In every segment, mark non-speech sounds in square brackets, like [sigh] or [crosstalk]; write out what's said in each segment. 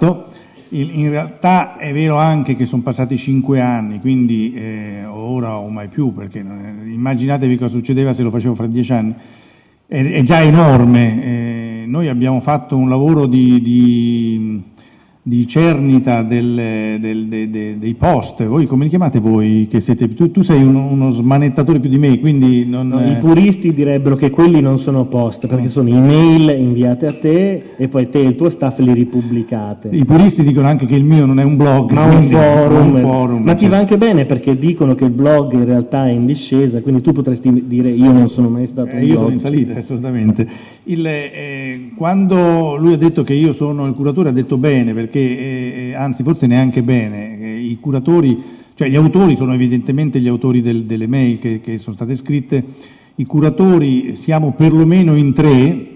fatto. In, realtà è vero anche che sono passati cinque anni, quindi eh, ora o mai più, perché eh, immaginatevi cosa succedeva se lo facevo fra dieci anni. È, è già enorme. Eh, noi abbiamo fatto un lavoro di, di di cernita del, del, de, de, dei post, voi come li chiamate voi? Che siete, tu, tu sei uno, uno, smanettatore più di me, quindi non, no, I puristi direbbero che quelli non sono post, perché sono email inviate a te e poi te e il tuo staff li ripubblicate. I puristi dicono anche che il mio non è un blog, ma un forum. Un forum ma ti va anche bene perché dicono che il blog in realtà è in discesa, quindi tu potresti dire io non sono mai stato eh, un io blog. Io sono in salita, [laughs] assolutamente. Il, eh, quando lui ha detto che io sono il curatore ha detto bene, perché eh, eh, anzi forse neanche bene, eh, i curatori, cioè gli autori sono evidentemente gli autori del, delle mail che, che, sono state scritte, i curatori siamo perlomeno in tre,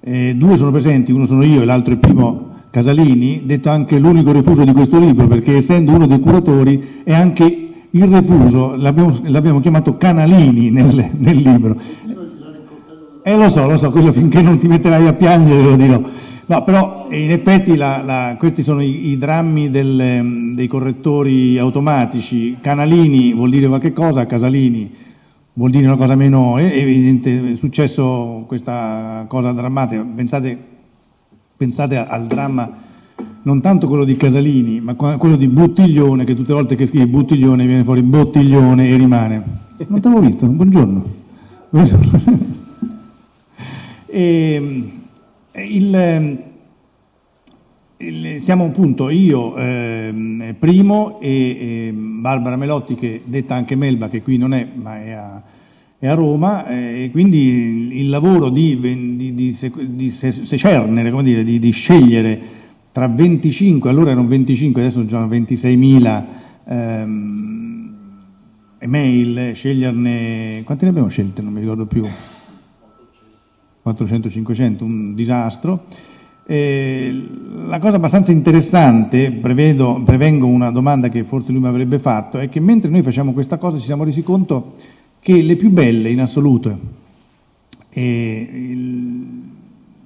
eh, due sono presenti, uno sono io e l'altro è Primo Casalini, detto anche l'unico refuso di questo libro, perché essendo uno dei curatori è anche il refuso, l'abbiamo, l'abbiamo chiamato Canalini nel, nel libro. Eh lo so, lo so, quello finché non ti metterai a piangere lo dirò. No, però in effetti la, la, questi sono i, i drammi del, ehm, dei correttori automatici. Canalini vuol dire qualche cosa, Casalini vuol dire una cosa meno evidente. È successo questa cosa drammatica. Pensate, pensate al dramma non tanto quello di Casalini, ma quello di Buttiglione, che tutte le volte che scrivi Buttiglione viene fuori Bottiglione e rimane. Non ti avevo visto, buongiorno. buongiorno. E, il, il, siamo appunto io, eh, Primo, e, e, Barbara Melotti, che detta anche Melba, che qui non è, ma è a, è a Roma, eh, e quindi il, il lavoro di, di, di, di secernere, come dire, di, di, scegliere tra 25, allora erano 25, adesso sono 26.000 ehm, email, sceglierne, quante ne abbiamo scelte? Non mi ricordo più. 400-500, un disastro. Eh, la cosa abbastanza interessante, prevedo, prevengo una domanda che forse lui mi avrebbe fatto, è che mentre noi facciamo questa cosa ci siamo resi conto che le più belle in assoluto e il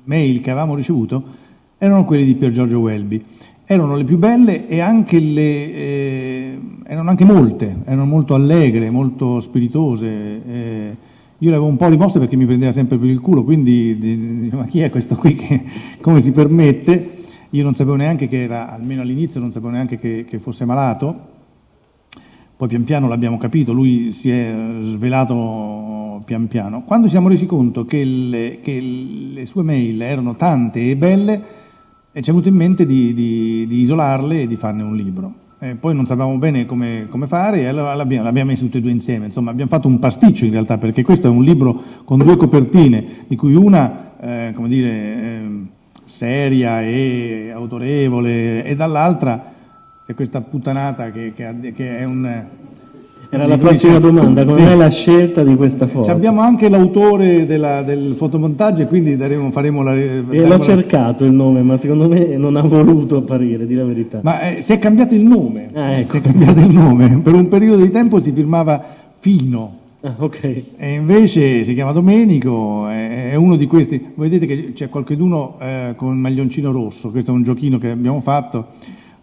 mail che avevamo ricevuto erano quelle di Pier Giorgio Welby. Erano le più belle e anche le, eh, erano anche molte, erano molto allegre, molto spiritose. Eh, io le avevo un po' rimosse perché mi prendeva sempre per il culo, quindi dicevo, ma chi è questo qui che come si permette? Io non sapevo neanche che era, almeno all'inizio non sapevo neanche che, che fosse malato, poi pian piano l'abbiamo capito, lui si è svelato pian piano. Quando ci siamo resi conto che le, che le sue mail erano tante e belle, ci è venuto in mente di, di, di isolarle e di farne un libro. Eh, poi non sapevamo bene come, come fare e allora l'abbiamo, l'abbiamo messo tutti e due insieme. Insomma, abbiamo fatto un pasticcio in realtà, perché questo è un libro con due copertine, di cui una, eh, come dire, eh, seria e autorevole, e dall'altra è questa puttanata che, che, che è un era la prossima domanda, come sì. la scelta di questa foto? abbiamo anche l'autore della, del fotomontaggio e quindi daremo, faremo la... E l'ho la... cercato il nome, ma secondo me non ha voluto apparire, di la verità. Ma eh, si è cambiato il nome, ah, ecco. si è cambiato il nome, per un periodo di tempo si firmava Fino. Ah, okay. E invece si chiama Domenico, è, è uno di questi, vedete che c'è qualcuno eh, con il maglioncino rosso, questo è un giochino che abbiamo fatto,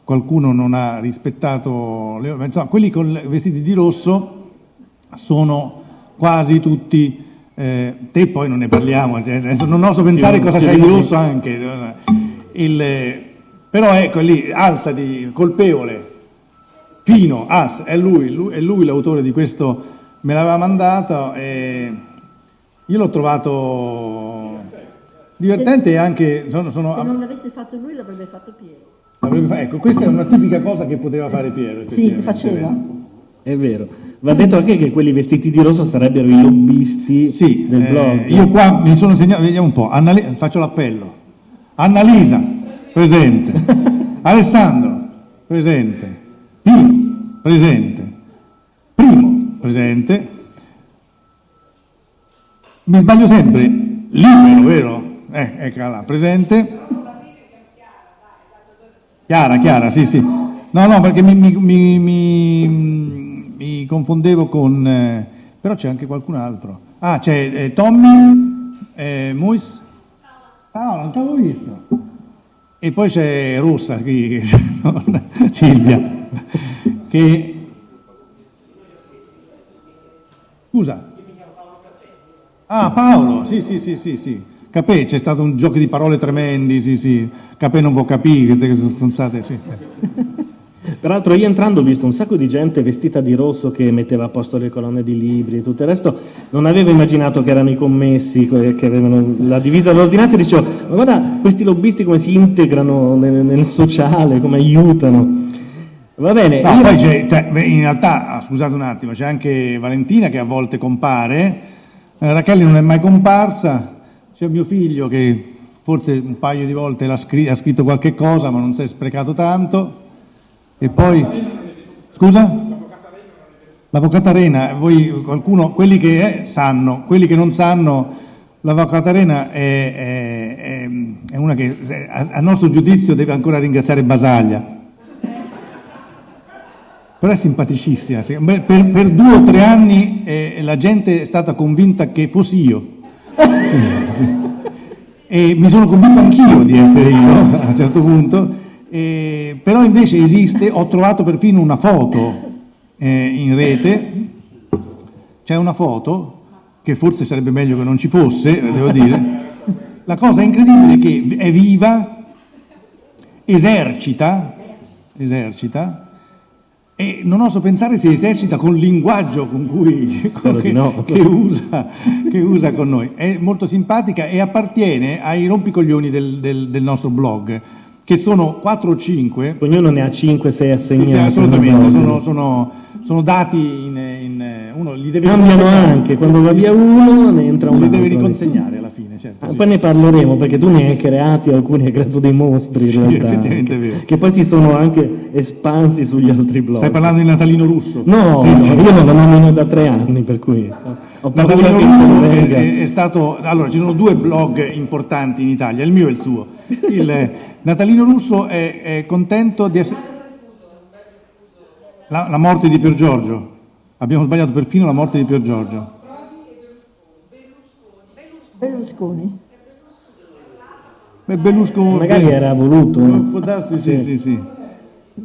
qualcuno non ha rispettato le ore, insomma quelli con i vestiti di rosso sono quasi tutti, eh, te poi non ne parliamo, cioè, non oso pensare cosa c'è di rosso anche, il, però ecco lì, alzati, colpevole, fino, alza, è lui, lui, è lui l'autore di questo, me l'aveva mandato e io l'ho trovato divertente. e anche... Sono, sono, se non l'avesse fatto lui l'avrebbe fatto Piero. Ecco, questa è una tipica cosa che poteva fare Piero. Sì, faceva. È vero. Va detto anche che quelli vestiti di rosso sarebbero i lobbisti sì, del eh, blog. Io qua mi sono segnato, vediamo un po', Annali- faccio l'appello. Annalisa, presente. [laughs] Alessandro, presente. Pino, presente. Primo, presente. Mi sbaglio sempre, libero, vero? Eh, eccola là, presente. Chiara, Chiara, sì, sì. No, no, perché mi, mi, mi, mi confondevo con... Eh, però c'è anche qualcun altro. Ah, c'è eh, Tommy, eh, Muis. Ah, non ti avevo visto. E poi c'è Rossa, qui, [laughs] Silvia, che... Scusa. Ah, Paolo, sì, sì, sì, sì, sì. Capè, c'è stato un gioco di parole tremendi, sì, sì. Capè non può capire, queste che sono state... Sì. [laughs] Peraltro io entrando ho visto un sacco di gente vestita di rosso che metteva a posto le colonne di libri e tutto il resto. Non avevo immaginato che erano i commessi che avevano la divisa dell'ordinanza e dicevo, ma guarda questi lobbisti come si integrano nel, nel sociale, come aiutano. Va bene, No, io- poi c'è, cioè, in realtà, ah, scusate un attimo, c'è anche Valentina che a volte compare, eh, Rachele non è mai comparsa, c'è mio figlio che forse un paio di volte ha scritto qualche cosa ma non si è sprecato tanto, e poi... Scusa? L'Avvocata Arena, voi, qualcuno, quelli che eh, sanno, quelli che non sanno, l'Avvocata Arena è, è- è- è una che a, a nostro giudizio deve ancora ringraziare Basaglia. Però è simpaticissima. Per, per due o tre anni eh, la gente è stata convinta che fossi io. E mi sono convinto anch'io di essere io a un certo punto. Eh, però invece esiste, ho trovato perfino una foto eh, in rete. C'è una foto che forse sarebbe meglio che non ci fosse, eh, devo dire. La cosa incredibile è che è viva, esercita, esercita, e non oso pensare se esercita con il linguaggio con cui Spero che, no. che usa, che usa con noi. È molto simpatica e appartiene ai rompicoglioni del, del- del nostro blog, che sono 4 o 5. ognuno ne ha 5-6 Sì, sì, assegnati. assolutamente, nel blog. sono, sono- sono dati in, in- uno li deve Cambiano anche, quando va via uno ne entra un li deve riconsegnare alla fine, certo. Ah, sì. Poi ne parleremo perché tu ne hai creati alcuni, hai creato dei mostri in Sì, realtà, effettivamente anche, che poi si sono anche espansi sugli altri blog. Stai parlando di Natalino Russo? No, Sì, no, io non lo nomino da tre anni, per cui ho Natalino Russo è, è- è stato. Allora, ci sono due blog importanti in Italia, il mio e il suo. Il, Natalino Russo è, è contento di essere. La, la morte di Pier Giorgio. Abbiamo sbagliato perfino la morte di Pier Giorgio. Berlusconi. Beh, Berlusconi. Magari era voluto. Può darsi, sì, sì, sì.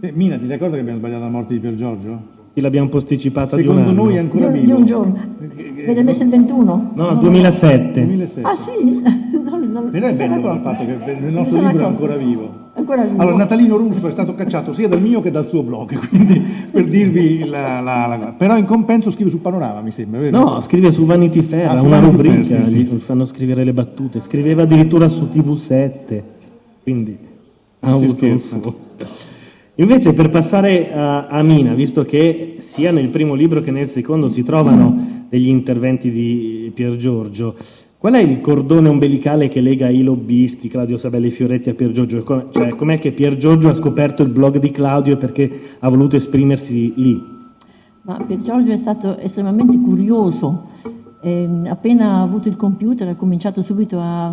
Eh, Mina, ti sei accorta che abbiamo sbagliato la morte di Pier Giorgio? Sì, l'abbiamo posticipata di un Secondo anno. noi è ancora vivo. di un giorno. Vede messo il 21? No, 2007. 2007. Ah sì? [laughs] Non, non, Non è bello il fatto che il nostro libro è ancora vivo. Allora, Natalino Russo è stato cacciato sia dal mio che dal suo blog, [laughs] quindi per dirvi la, la- la- Però in compenso scrive su Panorama, mi sembra, vero? No, scrive su Vanity Fair, Ah, una Vanity rubrica, Fair, sì, gli sì. fanno scrivere le battute. Scriveva addirittura su TV7, quindi ha Non avuto il scherza. suo. Invece per passare a, a Mina, visto che sia nel primo libro che nel secondo si trovano degli interventi di Pier Giorgio, qual è il cordone ombelicale che lega i lobbisti, Claudio Sabelli Fioretti a Pier Giorgio? Cioè, com'è che Pier Giorgio ha scoperto il blog di Claudio e perché ha voluto esprimersi lì? Ma Pier Giorgio è stato estremamente curioso. Ehm, appena ha avuto il computer ha cominciato subito a,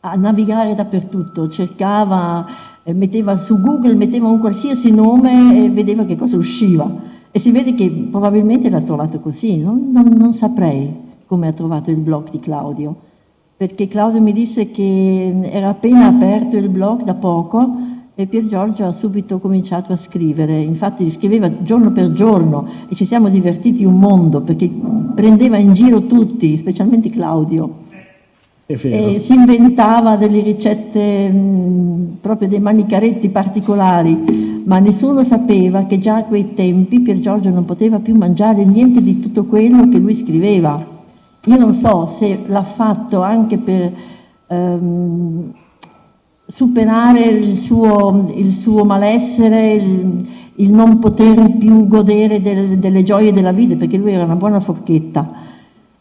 a navigare dappertutto, cercava, eh, metteva su Google, metteva un qualsiasi nome e vedeva che cosa usciva. E si vede che probabilmente l'ha trovato così, non, non- non saprei come ha trovato il blog di Claudio, perché Claudio mi disse che era appena aperto il blog da poco e Pier Giorgio ha subito cominciato a scrivere, infatti scriveva giorno per giorno e ci siamo divertiti un mondo perché prendeva in giro tutti, specialmente Claudio, e si inventava delle ricette mh, proprio dei manicaretti particolari, ma nessuno sapeva che già a quei tempi Pier Giorgio non poteva più mangiare niente di tutto quello che lui scriveva. Io non so se l'ha fatto anche per ehm, superare il suo, il suo malessere, il, il non poter più godere del- delle gioie della vita, perché lui era una buona forchetta.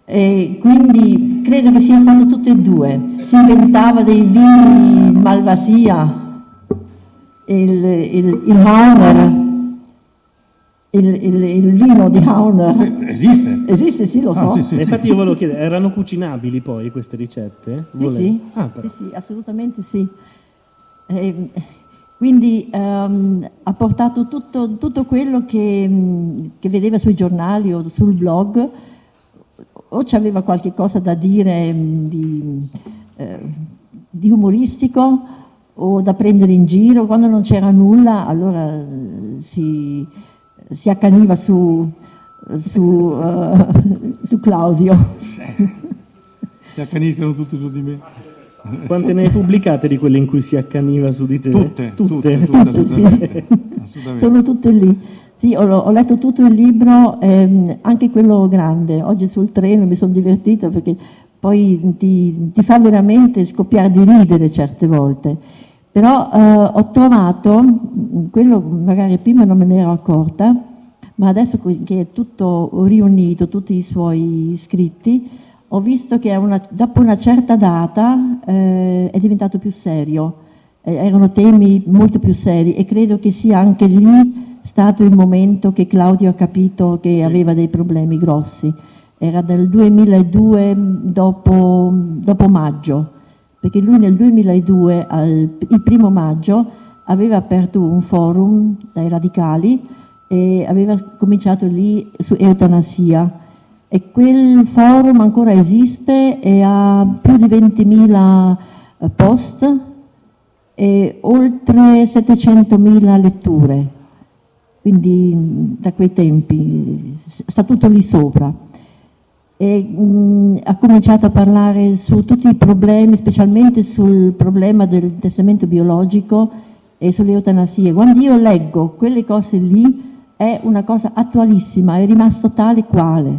E quindi credo che sia stato tutte e due. Si inventava dei vini Malvasia, il, il, il Hauner, il, il- il vino di Hauner. Esiste? Esiste, sì, lo so. Ah, sì, sì. E Infatti io volevo chiedere, erano cucinabili poi queste ricette? Sì, sì, Ah, sì, sì, assolutamente sì. Eh, quindi ehm, ha portato tutto, tutto quello che, mh, che vedeva sui giornali o sul blog, o c'aveva qualche cosa da dire mh, di, eh, di umoristico, o da prendere in giro, quando non c'era nulla allora eh, si, si accaniva su, su, uh, su Claudio. Si accaniscono tutti su di me. Quante ne hai pubblicate di quelle in cui si accaniva su di te? Tutte, tutte, tutte, tutte, tutte, sì. assolutamente. assolutamente. Sono tutte lì. Sì, ho, ho letto tutto il libro, ehm, anche quello grande. Oggi sul treno mi sono divertita perché poi ti, ti fa veramente scoppiare di ridere certe volte. Però eh, ho trovato, quello magari prima non me ne ero accorta, ma adesso che è tutto riunito, tutti i suoi scritti, ho visto che una, dopo una certa data eh, è diventato più serio, eh, erano temi molto più seri e credo che sia anche lì stato il momento che Claudio ha capito che aveva dei problemi grossi. Era del 2002 dopo, dopo maggio perché lui nel 2002, al, il primo maggio, aveva aperto un forum dai radicali e aveva cominciato lì su eutanasia. E quel forum ancora esiste e ha più di 20.000 eh, post e oltre 700.000 letture. Quindi da quei tempi sta tutto lì sopra e mh, ha cominciato a parlare su tutti i problemi, specialmente sul problema del testamento biologico e sulle eutanasie. Quando io leggo quelle cose lì è una cosa attualissima, è rimasto tale quale.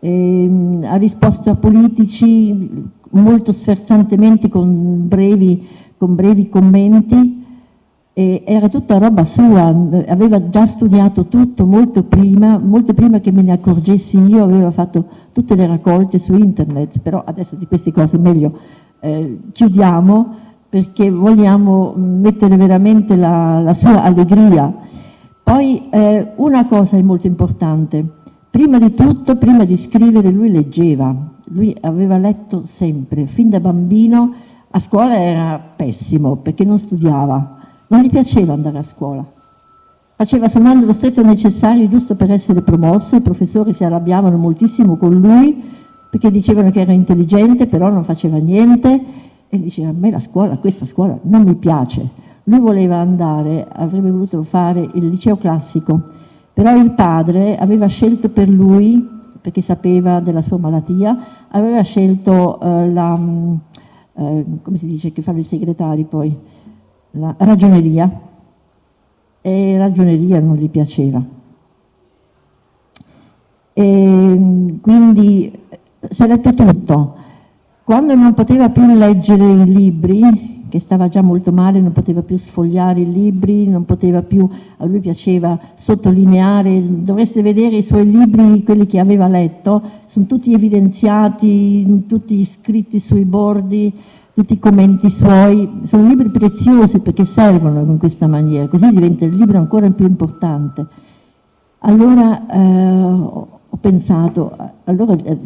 E, mh, ha risposto a politici molto sferzantemente con brevi, con brevi commenti e era tutta roba sua, aveva già studiato tutto molto prima, molto prima che me ne accorgessi io, aveva fatto tutte le raccolte su internet, però adesso di queste cose meglio eh, chiudiamo perché vogliamo mettere veramente la, la sua allegria. Poi eh, una cosa è molto importante, prima di tutto, prima di scrivere lui leggeva, lui aveva letto sempre, fin da bambino a scuola era pessimo perché non studiava non gli piaceva andare a scuola. Faceva soltanto lo stretto necessario giusto per essere promosso, i professori si arrabbiavano moltissimo con lui perché dicevano che era intelligente, però non faceva niente e diceva a me la scuola, questa scuola non mi piace. Lui voleva andare, avrebbe voluto fare il liceo classico, però il padre aveva scelto per lui, perché sapeva della sua malattia, aveva scelto eh, la, mm, eh, come si dice, che fanno i segretari poi, la ragioneria e ragioneria non gli piaceva. E quindi si è letto tutto. Quando non poteva più leggere i libri, che stava già molto male, non poteva più sfogliare i libri, non poteva più, a lui piaceva sottolineare, dovreste vedere i suoi libri, quelli che aveva letto, sono tutti evidenziati, tutti scritti sui bordi, tutti i commenti suoi, sono libri preziosi perché servono in questa maniera, così diventa il libro ancora più importante. Allora eh, ho pensato, allora, eh,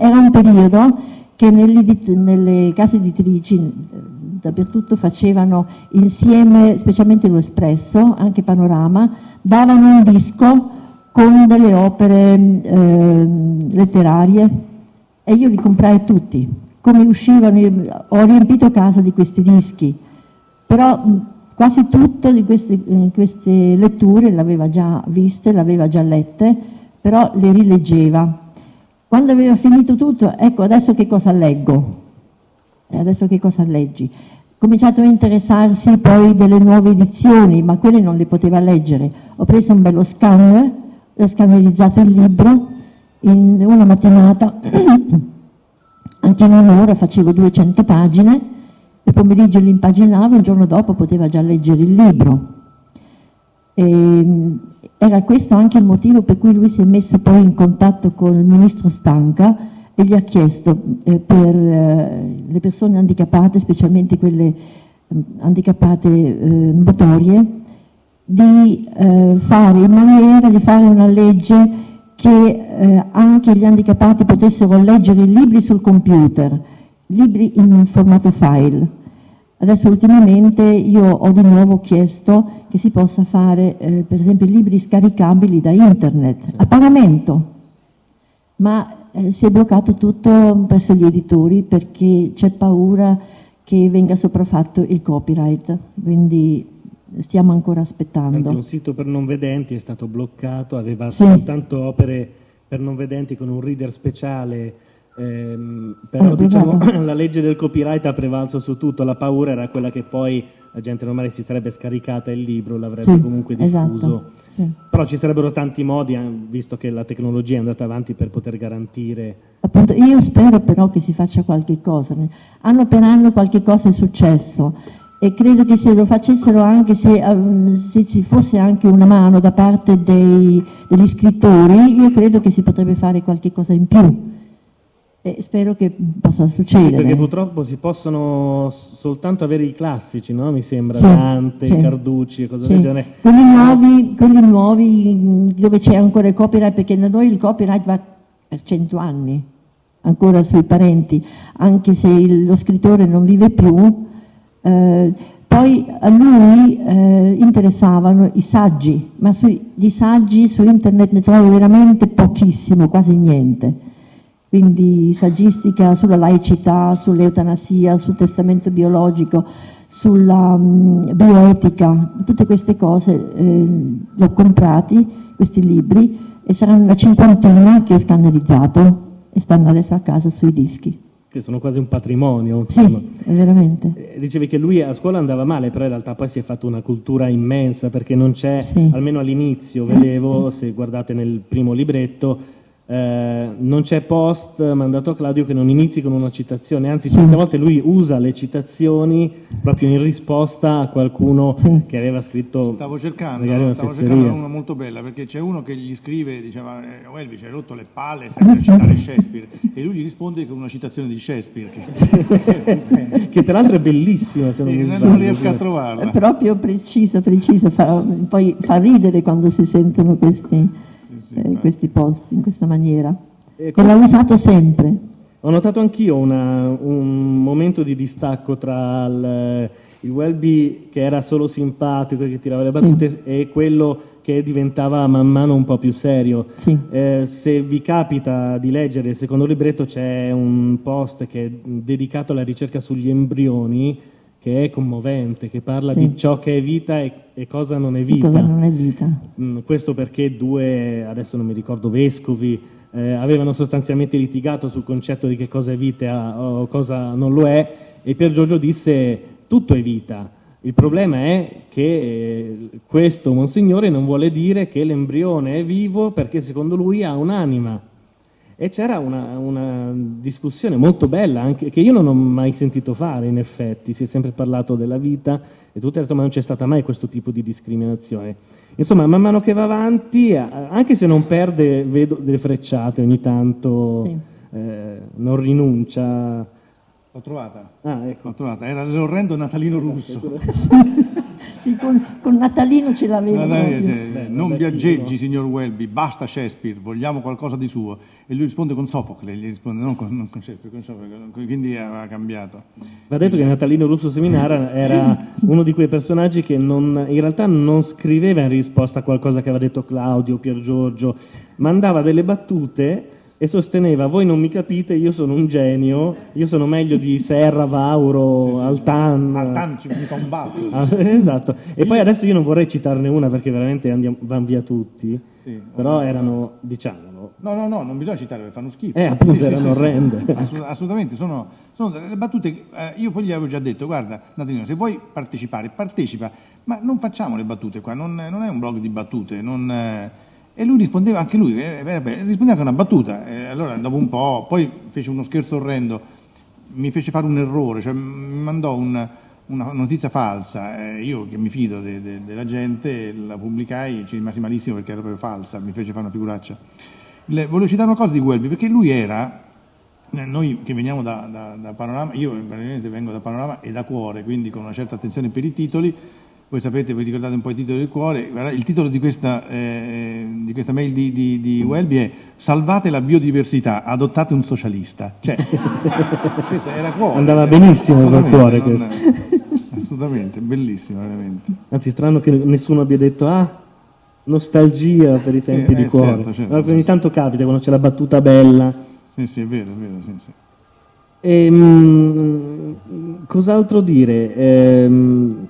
era un periodo che nelle case editrici eh, dappertutto facevano insieme, specialmente lo Espresso, anche Panorama, davano un disco con delle opere eh, letterarie e io li comprai tutti, come uscivano, ho riempito casa di questi dischi, però quasi tutte di queste, queste letture l'aveva già viste, l'aveva già lette, però le rileggeva. Quando aveva finito tutto, ecco adesso che cosa leggo? Adesso che cosa leggi? cominciato a interessarsi poi delle nuove edizioni, ma quelle non le poteva leggere. Ho preso un bello scanner, ho scannerizzato il libro in una mattinata [clears throat] Anche in un'ora facevo 200 pagine, il pomeriggio li impaginavo, il giorno dopo poteva già leggere il libro. E, era questo anche il motivo per cui lui si è messo poi in contatto con il ministro Stanca e gli ha chiesto eh, per eh, le persone handicappate, specialmente quelle eh, handicappate motorie, di eh, fare in maniera di fare una legge che eh, anche gli handicappati potessero leggere i libri sul computer, libri in formato file. Adesso ultimamente io ho di nuovo chiesto che si possa fare eh, per esempio libri scaricabili da internet a pagamento, ma eh, si è bloccato tutto presso gli editori perché c'è paura che venga sopraffatto il copyright, quindi stiamo ancora aspettando. Anzi, un sito per non vedenti è stato bloccato, aveva Sì. soltanto opere per non vedenti con un reader speciale, ehm, però Ah, diciamo, [clears throat] la legge del copyright ha prevalso su tutto, la paura era quella che poi la gente normale si sarebbe scaricata il libro, l'avrebbe Sì, comunque esatto, diffuso. sì. Però ci sarebbero tanti modi, eh, visto che la tecnologia è andata avanti per poter garantire Appunto, io spero però che si faccia qualche cosa. Anno per anno qualche cosa è successo e credo che se lo facessero anche, se, ehm, se ci fosse anche una mano da parte dei- degli scrittori, io credo che si potrebbe fare qualche cosa in più. E spero che possa succedere. Perché purtroppo si possono soltanto avere i classici, no? Mi sembra, Sì, Dante, sì. Carducci e cose Sì. del genere. Quelli nuovi, quelli nuovi dove c'è ancora il copyright, perché da noi il copyright va per cento anni, ancora sui parenti, anche se il- lo scrittore non vive più. Eh, poi a lui eh, interessavano i saggi, ma sui, di saggi su internet ne trovo veramente pochissimo, quasi niente. Quindi saggistica sulla laicità, sull'eutanasia, sul testamento biologico, sulla mh, bioetica, tutte queste cose eh, li ho comprati, questi libri, e saranno una cinquantina che ho scannalizzato e stanno adesso a casa sui dischi. Che sono quasi un patrimonio. Sì, veramente. Eh, Dicevi che lui a scuola andava male, però in realtà poi si è fatto una cultura immensa perché non c'è, Sì. almeno all'inizio, vedevo, se guardate nel primo libretto, eh, non c'è post mandato a Claudio che non inizi con una citazione, anzi Sì. certe volte lui usa le citazioni proprio in risposta a qualcuno Sì. che aveva scritto Stavo cercando, una stavo cercando una molto bella perché c'è uno che gli scrive, diceva, eh, oh, Elvis hai rotto le palle, sempre a citare Shakespeare e lui gli risponde con una citazione di Shakespeare che, [laughs] che peraltro è bellissima se non Sì, mi non sbaglio. riesco a È trovarla. proprio preciso, preciso, fa- poi fa ridere quando si sentono questi, eh, questi post in questa maniera. E E l'ha usato sempre. Ho notato anch'io una- un momento di distacco tra il, il Welby che era solo simpatico e che tirava le battute e quello che diventava man mano un po' più serio. Sì. Eh, se vi capita di leggere il secondo libretto c'è un post che è dedicato alla ricerca sugli embrioni che è commovente, che parla Sì. di ciò che è vita e, e cosa non è vita. cosa non è vita? Mm, questo perché due, adesso non mi ricordo, vescovi eh, avevano sostanzialmente litigato sul concetto di che cosa è vita o cosa non lo è e Pier Giorgio disse tutto è vita. Il problema è che eh, questo Monsignore non vuole dire che l'embrione è vivo perché secondo lui ha un'anima. E c'era una, una discussione molto bella, anche, che io non ho mai sentito fare in effetti, si è sempre parlato della vita e tutto il resto, ma non c'è stata mai questo tipo di discriminazione. Insomma, man mano che va avanti, anche se non perde, vedo delle frecciate ogni tanto, Sì. eh, non rinuncia. L'ho trovata, Ah, ecco. l'ho trovata, era l'orrendo Natalino Russo. [laughs] Sì, con, con Natalino ce l'aveva Natalino, proprio. sì, Beh, non viaggeggi, signor Welby, basta Shakespeare, vogliamo qualcosa di suo. E lui risponde con Sofocle, gli risponde non con, non con Shakespeare, con Sofocle, quindi aveva cambiato. Va detto che Natalino Russo Seminara era [laughs] uno di quei personaggi che non- in realtà non scriveva in risposta a qualcosa che aveva detto Claudio, Pier Giorgio, mandava delle battute e sosteneva voi non mi capite, io sono un genio, io sono meglio di Serra, Vauro, Altan. Altan ci mi fa un batto. Ah, [laughs] esatto. E poi adesso io non vorrei citarne una perché veramente andiamo, van via tutti, Sì. però erano, diciamolo, No, no, no, non bisogna citare perché fanno schifo. Eh, appunto, erano orrende. [laughs] Assolut- assolutamente, sono, sono delle battute. eh, io poi gli avevo già detto: guarda, Natalino, se vuoi partecipare, partecipa, ma non facciamo le battute qua, non, non è un blog di battute. non, eh, e lui rispondeva anche lui, eh, beh, beh, rispondeva con una battuta. eh, allora, dopo un po', poi fece uno scherzo orrendo, mi fece fare un errore, cioè mi mandò un- una notizia falsa. eh, io che mi fido de- de- della gente, la pubblicai, ci rimasi malissimo perché era proprio falsa, mi fece fare una figuraccia. Le- volevo citare una cosa di Welby, perché lui era, eh, noi che veniamo da, da- da Panorama, io praticamente vengo da Panorama e da Cuore, quindi con una certa attenzione per i titoli, voi sapete, vi ricordate un po' i titoli del Cuore, il titolo di questa, eh, di questa mail di, di- di Welby è Salvate la biodiversità, adottate un socialista. Cioè, [laughs] era Cuore. Andava eh, benissimo col Cuore non- questo. [laughs] Assolutamente, bellissimo veramente. Anzi, strano che nessuno abbia detto ah, nostalgia per i tempi eh, di cuore. certo, certo, Ma ogni certo. tanto capita quando c'è la battuta bella. Sì, sì, è vero, è vero, sì, sì. E, mm, cos'altro dire? Ehm,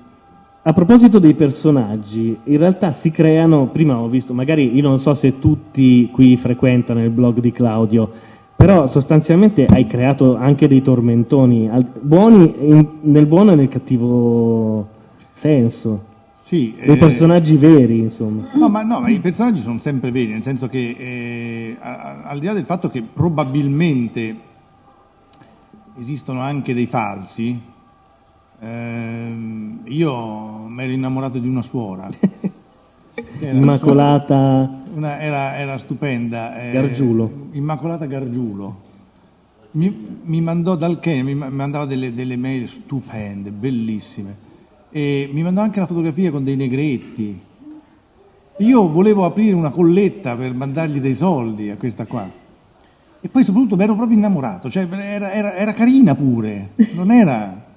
a proposito dei personaggi, in realtà si creano, prima ho visto, magari io non so se tutti qui frequentano il blog di Claudio, però sostanzialmente hai creato anche dei tormentoni, buoni in, nel buono e nel cattivo senso. Sì, dei eh, personaggi veri, insomma. No ma, no, ma i personaggi sono sempre veri, nel senso che eh, al di là del fatto che probabilmente esistono anche dei falsi, eh, io mi ero innamorato di una suora. [laughs] Immacolata. Una, era, era, stupenda. Eh, Gargiulo. Immacolata Gargiulo. Mi, mi mandò dal Kenya, mi mandava delle, delle mail stupende, bellissime. E mi mandò anche la fotografia con dei negretti. Io volevo aprire una colletta per mandargli dei soldi a questa qua. E poi soprattutto mi ero proprio innamorato, cioè era, era, era carina pure, non era...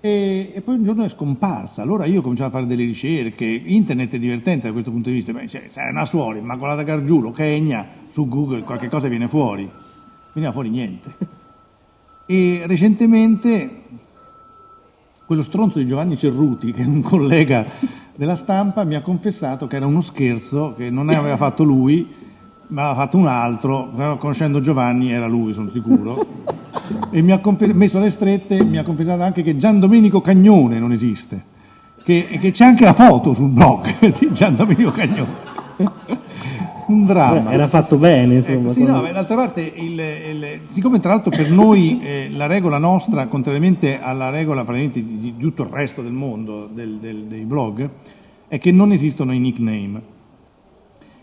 E, e, poi un giorno è scomparsa. Allora io ho cominciato a fare delle ricerche. Internet è divertente da questo punto di vista. Beh, cioè, è una suora, Immacolata Gargiulo, Kenya, su Google qualche cosa viene fuori. Veniva fuori niente. E recentemente quello stronzo di Giovanni Cerruti, che è un collega della stampa, mi ha confessato che era uno scherzo, che non aveva fatto lui, ma aveva fatto un altro, però conoscendo Giovanni era lui, sono sicuro, [laughs] e mi ha confess- messo le strette, mi ha confessato anche che Gian Domenico Cagnone non esiste, che, che c'è anche la foto sul blog [laughs] di Gian Domenico Cagnone. [laughs] un dramma. era fatto bene, insomma. Ecco, sì, no, d'altra parte, il, il, siccome tra l'altro per noi eh, la regola nostra, contrariamente alla regola praticamente di, di tutto il resto del mondo del, del, dei blog, è che non esistono i nickname.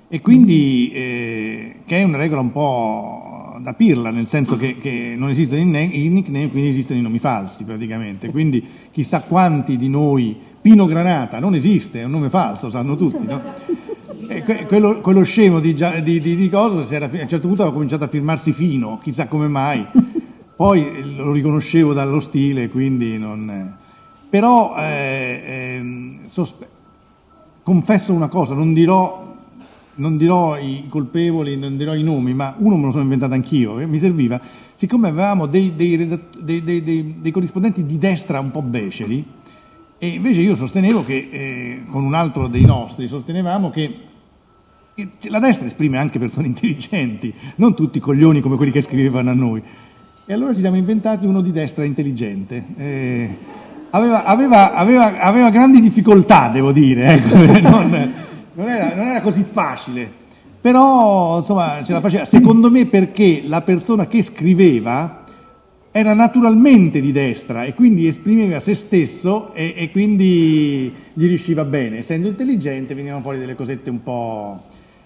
E quindi, eh, che è una regola un po' da pirla, nel senso che, che non esistono i, nickname, quindi esistono i nomi falsi praticamente. Quindi chissà quanti di noi, Pino Granata non esiste, è un nome falso, sanno tutti, no? [laughs] quello, quello, scemo di, di, di, di cosa, era, a un certo punto aveva cominciato a firmarsi fino, chissà come mai. Poi lo riconoscevo dallo stile, quindi non... Però eh, eh, sospe- confesso una cosa, non dirò non dirò i colpevoli, non dirò i nomi, ma uno me lo sono inventato anch'io, eh, mi serviva, siccome avevamo dei, dei, dei, dei, corrispondenti di destra un po' beceri, e invece io sostenevo che, eh, con un altro dei nostri, sostenevamo che la destra esprime anche persone [laughs] intelligenti, non tutti coglioni come quelli che scrivevano a noi. E allora ci siamo inventati uno di destra intelligente. Eh, aveva, aveva, aveva, aveva, grandi difficoltà, devo dire, ecco, [laughs] non, non era, non era così facile, però insomma ce la faceva, secondo me perché la persona che scriveva era naturalmente di destra e quindi esprimeva se stesso e, e quindi gli riusciva bene, essendo intelligente venivano fuori delle cosette un po'...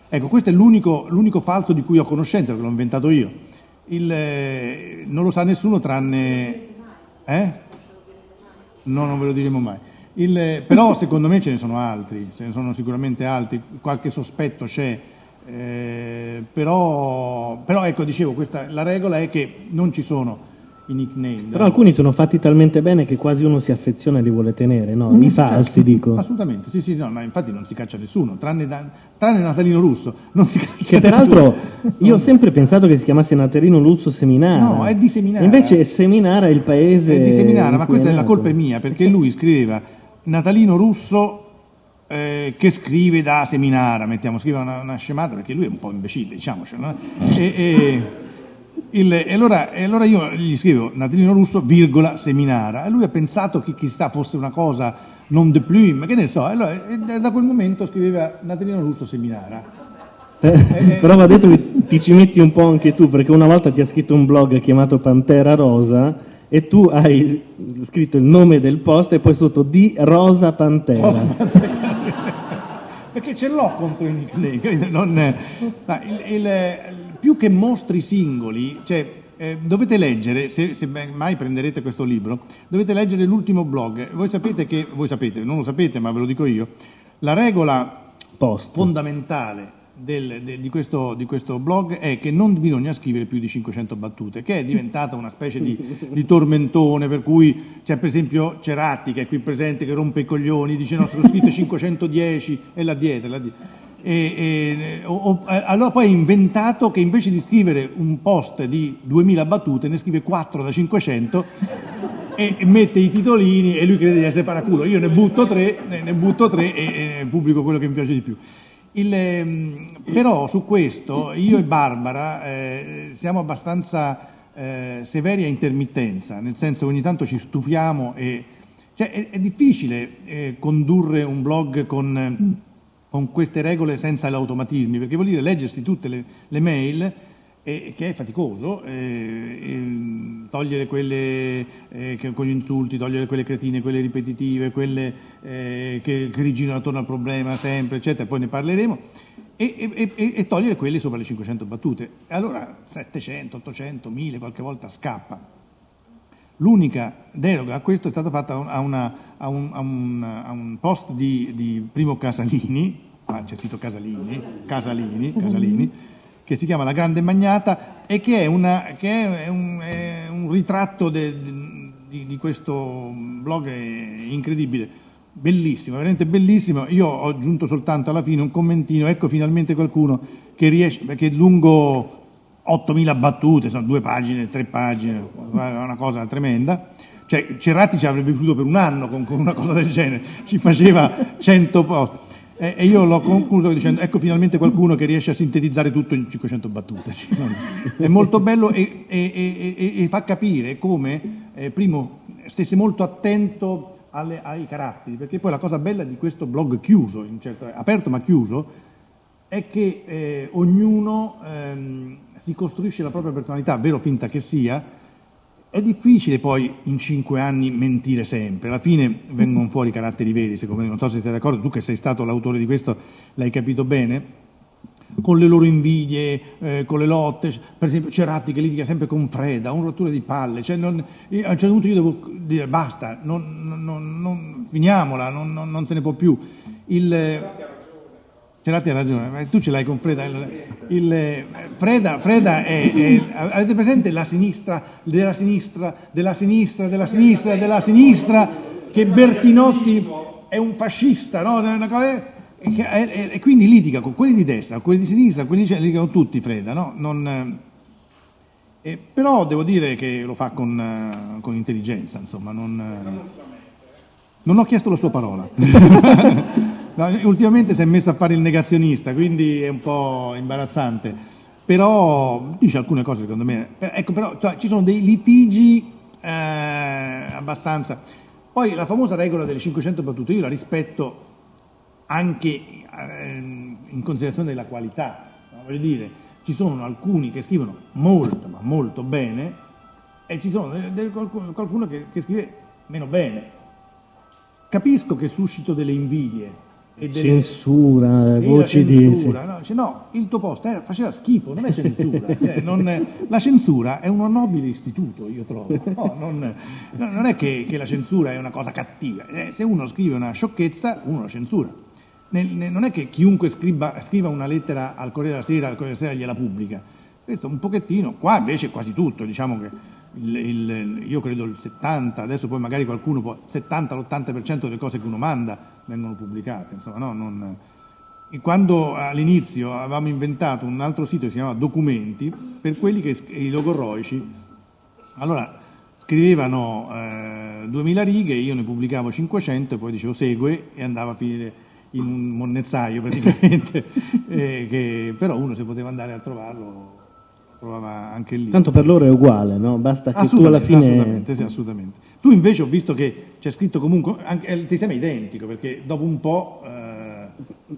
Ecco, questo è l'unico, l'unico falso di cui ho conoscenza, perché l'ho inventato io. Il, eh, non lo sa nessuno tranne... Eh? No, non ve lo diremo mai. Il, però secondo me ce ne sono altri, ce ne sono sicuramente altri, qualche sospetto c'è, eh, però, però, ecco, dicevo, questa, la regola è che non ci sono i nickname. Però alcuni sono fatti talmente bene che quasi uno si affeziona e li vuole tenere, no? Mm, I falsi, certo. dico. Assolutamente, sì, sì, no, ma infatti non si caccia nessuno, tranne, da, tranne Natalino Russo, [laughs] non si caccia Che peraltro io ho sempre pensato che si chiamasse Natalino Russo Seminara. No, è di Seminara. Invece è Seminara il paese... È di Seminara, ma questa è la colpa è mia, perché lui scriveva Natalino Russo eh, che scrive da Seminara, mettiamo, scrive una, una, scemata perché lui è un po' imbecille, diciamocelo. No? E, e, il, e, allora, e, allora, io gli scrivo Natalino Russo, virgola, Seminara, e lui ha pensato che chissà fosse una cosa non de plume, che ne so, e allora, da quel momento scriveva Natalino Russo, Seminara. Eh, eh, però va detto che ti ci metti un po' anche tu, perché una volta ti ha scritto un blog chiamato Pantera Rosa e tu hai scritto il nome del post e poi sotto di Rosa Pantera. Rosa Pantera. Perché ce l'ho contro i nickname. Non, il, il, più che mostri singoli, cioè, eh, dovete leggere, se, se, mai prenderete questo libro, dovete leggere l'ultimo blog. Voi sapete che, voi sapete, non lo sapete, ma ve lo dico io, la regola Post. fondamentale del, de, di, questo, di, questo, blog è che non bisogna scrivere più di 500 battute, che è diventata una specie di, di tormentone, per cui c'è per esempio Ceratti che è qui presente che rompe i coglioni, dice no, sono scritto 510 e là dietro. Là dietro. E, e, o, allora poi ha inventato che invece di scrivere un post di 2000 battute ne scrive 4 da 500 e, e, mette i titolini e lui crede di essere paraculo. Io ne butto tre, ne butto tre e, e pubblico quello che mi piace di più. Il, ehm, però su questo io e Barbara eh, siamo abbastanza eh, severi a intermittenza, nel senso che ogni tanto ci stufiamo e cioè, è, è, difficile eh, condurre un blog con, con, queste regole senza gli automatismi, perché vuol dire leggersi tutte le, le mail e, che è faticoso, eh, togliere quelle eh, con gli insulti, togliere quelle cretine, quelle ripetitive, quelle eh, che, che rigirano attorno al problema sempre, eccetera, poi ne parleremo, e, e, e, togliere quelle sopra le 500 battute. Allora 700, 800, 1000 qualche volta scappa. L'unica deroga a questo è stata fatta a, una, a, un, a, un, a un, post di, di Primo Casalini, ah, c'è scritto Casalini, Casalini, Casalini che si chiama La Grande Magnata e che è, una, che è, un, è un, ritratto de, di, di, questo blog incredibile, bellissimo, veramente bellissimo. Io ho aggiunto soltanto alla fine un commentino, ecco finalmente qualcuno che riesce, perché lungo 8.000 battute, sono due pagine, tre pagine, una cosa tremenda. Cioè, Cerratti ci avrebbe vissuto per un anno con, con una cosa del genere, ci faceva 100 post. E, e io l'ho concluso dicendo, ecco finalmente qualcuno che riesce a sintetizzare tutto in 500 battute. Sì, è molto bello e, e, e fa capire come, eh, primo, stesse molto attento alle, ai caratteri, perché poi la cosa bella di questo blog chiuso, certo, aperto ma chiuso, è che eh, ognuno ehm, si costruisce la propria personalità, vero finta che sia, è difficile poi in cinque anni mentire sempre, alla fine vengono fuori caratteri veri, secondo me, non so se siete d'accordo, tu che sei stato l'autore di questo l'hai capito bene, con le loro invidie, eh, con le lotte, per esempio Ceratti che litiga sempre con Freda, un rottura di palle, cioè non, a un certo punto io devo dire basta, non, non, non, finiamola, non, se ne può più. Il, Cerati ha ragione, tu ce l'hai con Freda. Il, il, Freda, Freda è, è, Avete presente la sinistra, della sinistra, della sinistra, della sinistra, della sinistra, che Bertinotti è un fascista, no? E, quindi litiga con quelli di destra, con quelli di sinistra, quelli di litigano tutti Freda, no? Non, eh, però devo dire che lo fa con, con intelligenza, insomma, non, non ho chiesto la sua parola. [laughs] No, ultimamente si è messo a fare il negazionista, quindi è un po' imbarazzante. Però dice alcune cose secondo me. Eh, ecco, però cioè, ci sono dei litigi eh, abbastanza. Poi la famosa regola delle 500 battute, io la rispetto anche eh, in considerazione della qualità. Voglio dire, ci sono alcuni che scrivono molto, ma molto bene, e ci sono qualcuno che, che scrive meno bene. Capisco che suscito delle invidie, delle... censura, voci censura, di... No, cioè, no, il tuo post era, faceva schifo, non è censura. [laughs] cioè, non, la censura è un nobile istituto, io trovo. No, non, non, è che, che, la censura è una cosa cattiva. Eh, se uno scrive una sciocchezza, uno la censura. Nel, nel, non è che chiunque scriva, scriva, una lettera al Corriere della Sera, al Corriere della Sera gliela pubblica. Questo un pochettino, qua invece quasi tutto, diciamo che il, io credo il 70, adesso poi magari qualcuno può, 70-80% delle cose che uno manda vengono pubblicate. Insomma, no, non, quando all'inizio avevamo inventato un altro sito che si chiamava Documenti, per quelli che i logorroici, allora scrivevano eh, 2000 righe, io ne pubblicavo 500 e poi dicevo segue e andava a finire in un monnezzaio praticamente, [laughs] eh, che, però uno se poteva andare a trovarlo anche lì. Tanto per loro è uguale, no? Basta che tu alla fine... Assolutamente, sì, assolutamente. Tu invece ho visto che c'è scritto comunque, anche, il sistema è identico, perché dopo un po' eh,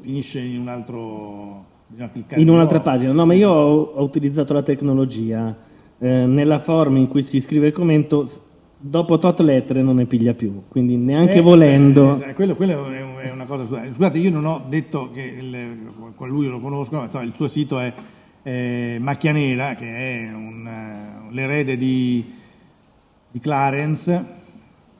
finisce in un altro... In un'altra pagina, no, ma io ho, ho utilizzato la tecnologia eh, nella forma in cui si scrive il commento, dopo tot lettere non ne piglia più, quindi neanche eh, volendo... Eh, quello, quello, è una cosa... Scusate, io non ho detto che il, lui lo conosco, ma insomma, il suo sito è eh, Macchia Nera, che è un, uh, l'erede di, di Clarence.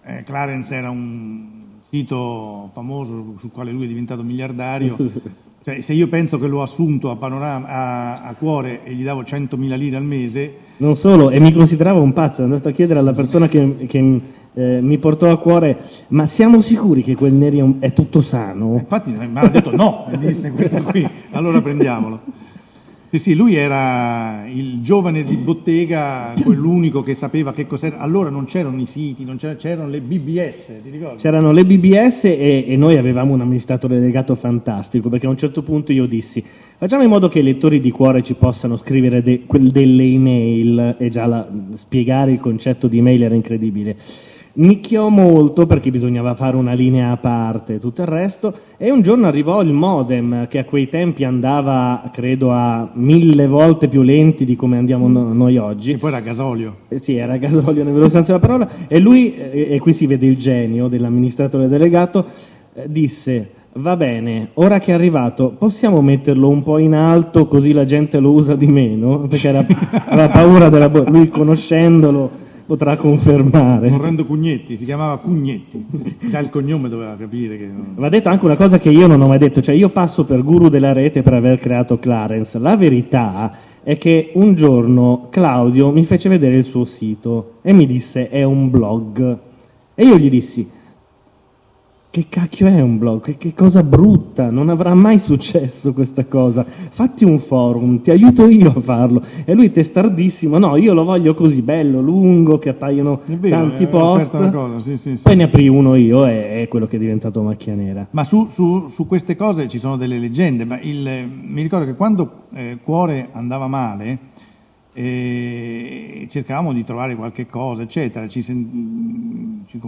Eh, Clarence era un sito famoso sul quale lui è diventato miliardario. [laughs] Cioè, se io penso che l'ho assunto a, panorama, a, a cuore e gli davo 100.000 lire al mese... Non solo, e mi consideravo un pazzo, sono andato a chiedere alla persona che, che eh, mi portò a cuore, ma siamo sicuri che quel neri è tutto sano? Infatti mi ha detto no, mi disse questo qui, [laughs] allora prendiamolo. Sì, sì, lui era il giovane di bottega, quell'unico che sapeva che cos'era. Allora non c'erano i siti, c'erano, c'erano le BBS, ti ricordi? C'erano le BBS e, e, noi avevamo un amministratore delegato fantastico, perché a un certo punto io dissi facciamo in modo che i lettori di cuore ci possano scrivere de, delle email e già la, spiegare il concetto di email era incredibile. Nicchiò molto perché bisognava fare una linea a parte e tutto il resto. E un giorno arrivò il modem che a quei tempi andava credo a mille volte più lenti di come andiamo no- noi oggi. E poi era gasolio. Eh, sì era gasolio nel vero senso della parola. E lui e, e qui si vede il genio dell'amministratore delegato eh, disse va bene ora che è arrivato possiamo metterlo un po' in alto così la gente lo usa di meno? Perché era, [laughs] aveva paura della bo- lui conoscendolo potrà confermare. Orrendo Cugnetti, si chiamava Cugnetti, il cognome doveva capire che... Va detto anche una cosa che io non ho mai detto, cioè io passo per guru della rete per aver creato Clarence, la verità è che un giorno Claudio mi fece vedere il suo sito e mi disse è un blog e io gli dissi che cacchio è un blog? Che, che, cosa brutta, non avrà mai successo questa cosa. Fatti un forum, ti aiuto io a farlo. E lui testardissimo, no, io lo voglio così bello, lungo, che appaiono vero, tanti post. Cosa, sì, sì, sì. Poi ne aprì uno io e è quello che è diventato Macchia Nera. Ma su, su, su queste cose ci sono delle leggende. Il, mi ricordo che quando eh, Cuore andava male, eh, cercavamo di trovare qualche cosa, eccetera. Ci, ci,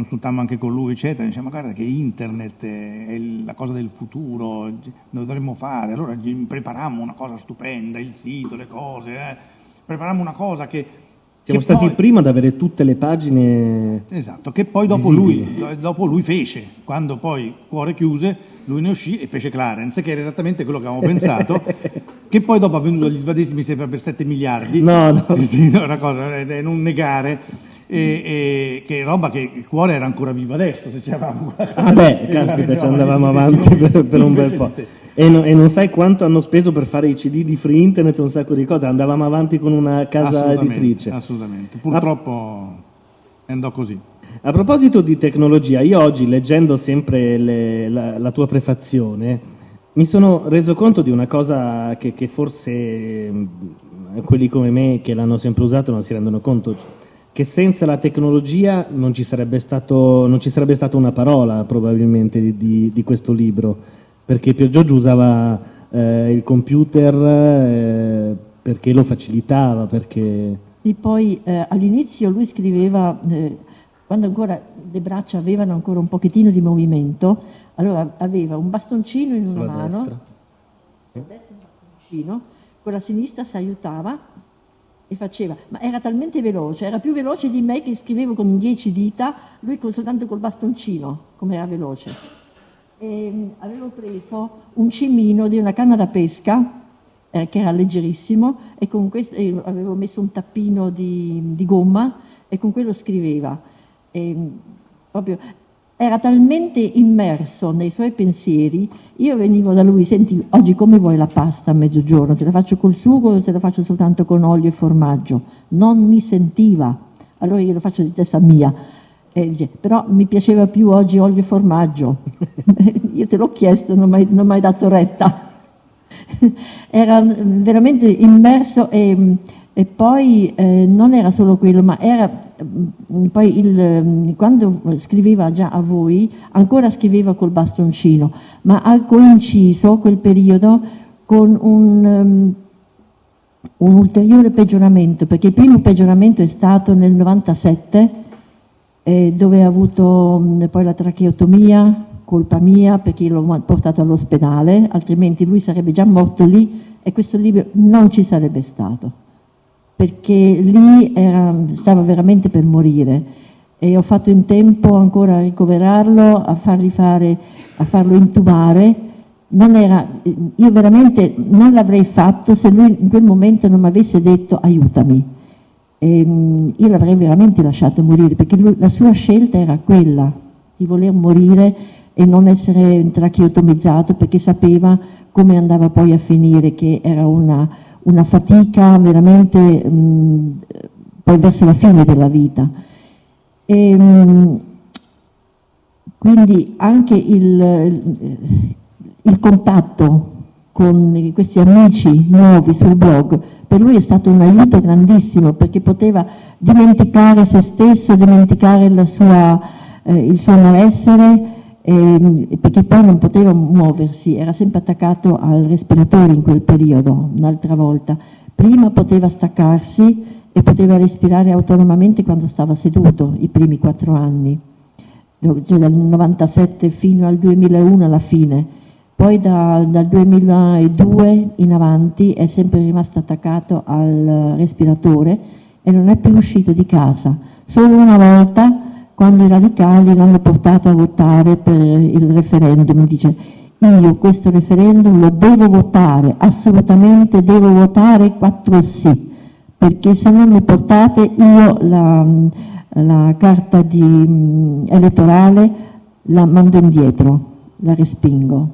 consultammo anche con lui, eccetera, diciamo guarda che internet è la cosa del futuro, lo dovremmo fare, allora preparammo una cosa stupenda, il sito, le cose, eh. preparammo una cosa che... Siamo che stati poi, prima ad avere tutte le pagine... Esatto, che poi dopo lui, dopo lui, fece, quando poi Cuore chiuse, lui ne uscì e fece Clarence, che era esattamente quello che avevamo pensato, [laughs] che poi dopo ha venduto agli svadesi mi sembra per 7 miliardi. No, no. Sì, sì, una cosa, è non negare e, e, che roba che il cuore era ancora vivo adesso se c'eravamo ah beh caspita ci andavamo avanti per, per, un bel po' e, no, e, non sai quanto hanno speso per fare i cd di free internet e un sacco di cose. Andavamo avanti con una casa assolutamente, editrice. assolutamente. Purtroppo a, andò così. A proposito di tecnologia io oggi leggendo sempre le, la, la, tua prefazione mi sono reso conto di una cosa che, che forse quelli come me che l'hanno sempre usato non si rendono conto che senza la tecnologia non ci sarebbe, stato, non ci sarebbe stata una parola probabilmente di, di, di questo libro, perché Pier Giorgio usava eh, il computer eh, perché lo facilitava, perché... Sì, poi eh, all'inizio lui scriveva, eh, quando ancora le braccia avevano ancora un pochettino di movimento, allora aveva un bastoncino in una Sulla mano, destra. con la destra un bastoncino, con la sinistra si aiutava e faceva, ma era talmente veloce, era più veloce di me che scrivevo con dieci dita, lui soltanto col bastoncino, come era veloce. E, mm, avevo preso un cimino di una canna da pesca, eh, che era leggerissimo, e con questo eh, avevo messo un tappino di, di, gomma e con quello scriveva. E, mm, proprio, era talmente immerso nei suoi pensieri, io venivo da lui, senti, oggi come vuoi la pasta a mezzogiorno? Te la faccio col sugo o te la faccio soltanto con olio e formaggio? Non mi sentiva, allora io lo faccio di testa mia. E dice, però mi piaceva più oggi olio e formaggio. [laughs] io te l'ho chiesto, non mi hai dato retta. [laughs] era veramente immerso e, e poi eh, non era solo quello, ma era poi il, mm, quando scriveva già a voi, ancora scriveva col bastoncino, ma ha coinciso quel periodo con un, um, un ulteriore peggioramento, perché il primo peggioramento è stato nel 97, eh, dove ha avuto um, poi la tracheotomia, colpa mia perché l'ho portato all'ospedale, altrimenti lui sarebbe già morto lì e questo libro non ci sarebbe stato perché lì era, stava veramente per morire e ho fatto in tempo ancora a ricoverarlo, a, fare, a farlo intubare. Era, io veramente non l'avrei fatto se lui in quel momento non mi avesse detto aiutami. E, ehm, io l'avrei veramente lasciato morire perché lui, la sua scelta era quella di voler morire e non essere tracheotomizzato perché sapeva come andava poi a finire, che era una, una fatica veramente mh, poi verso la fine della vita. E, mh, quindi anche il, il, contatto con questi amici nuovi sul blog, per lui è stato un aiuto grandissimo perché poteva dimenticare se stesso, dimenticare sua, eh, il suo malessere, eh, perché poi non poteva muoversi, era sempre attaccato al respiratore in quel periodo, un'altra volta. Prima poteva staccarsi e poteva respirare autonomamente quando stava seduto, i primi quattro anni, cioè dal 97 fino al 2001 alla fine poi da, dal 2002 in avanti è sempre rimasto attaccato al respiratore e non è più uscito di casa. Solo una volta, quando i radicali l'hanno portato a votare per il referendum, dice io questo referendum lo devo votare, assolutamente devo votare quattro sì, perché se non mi portate io la, la carta di, elettorale la mando indietro, la respingo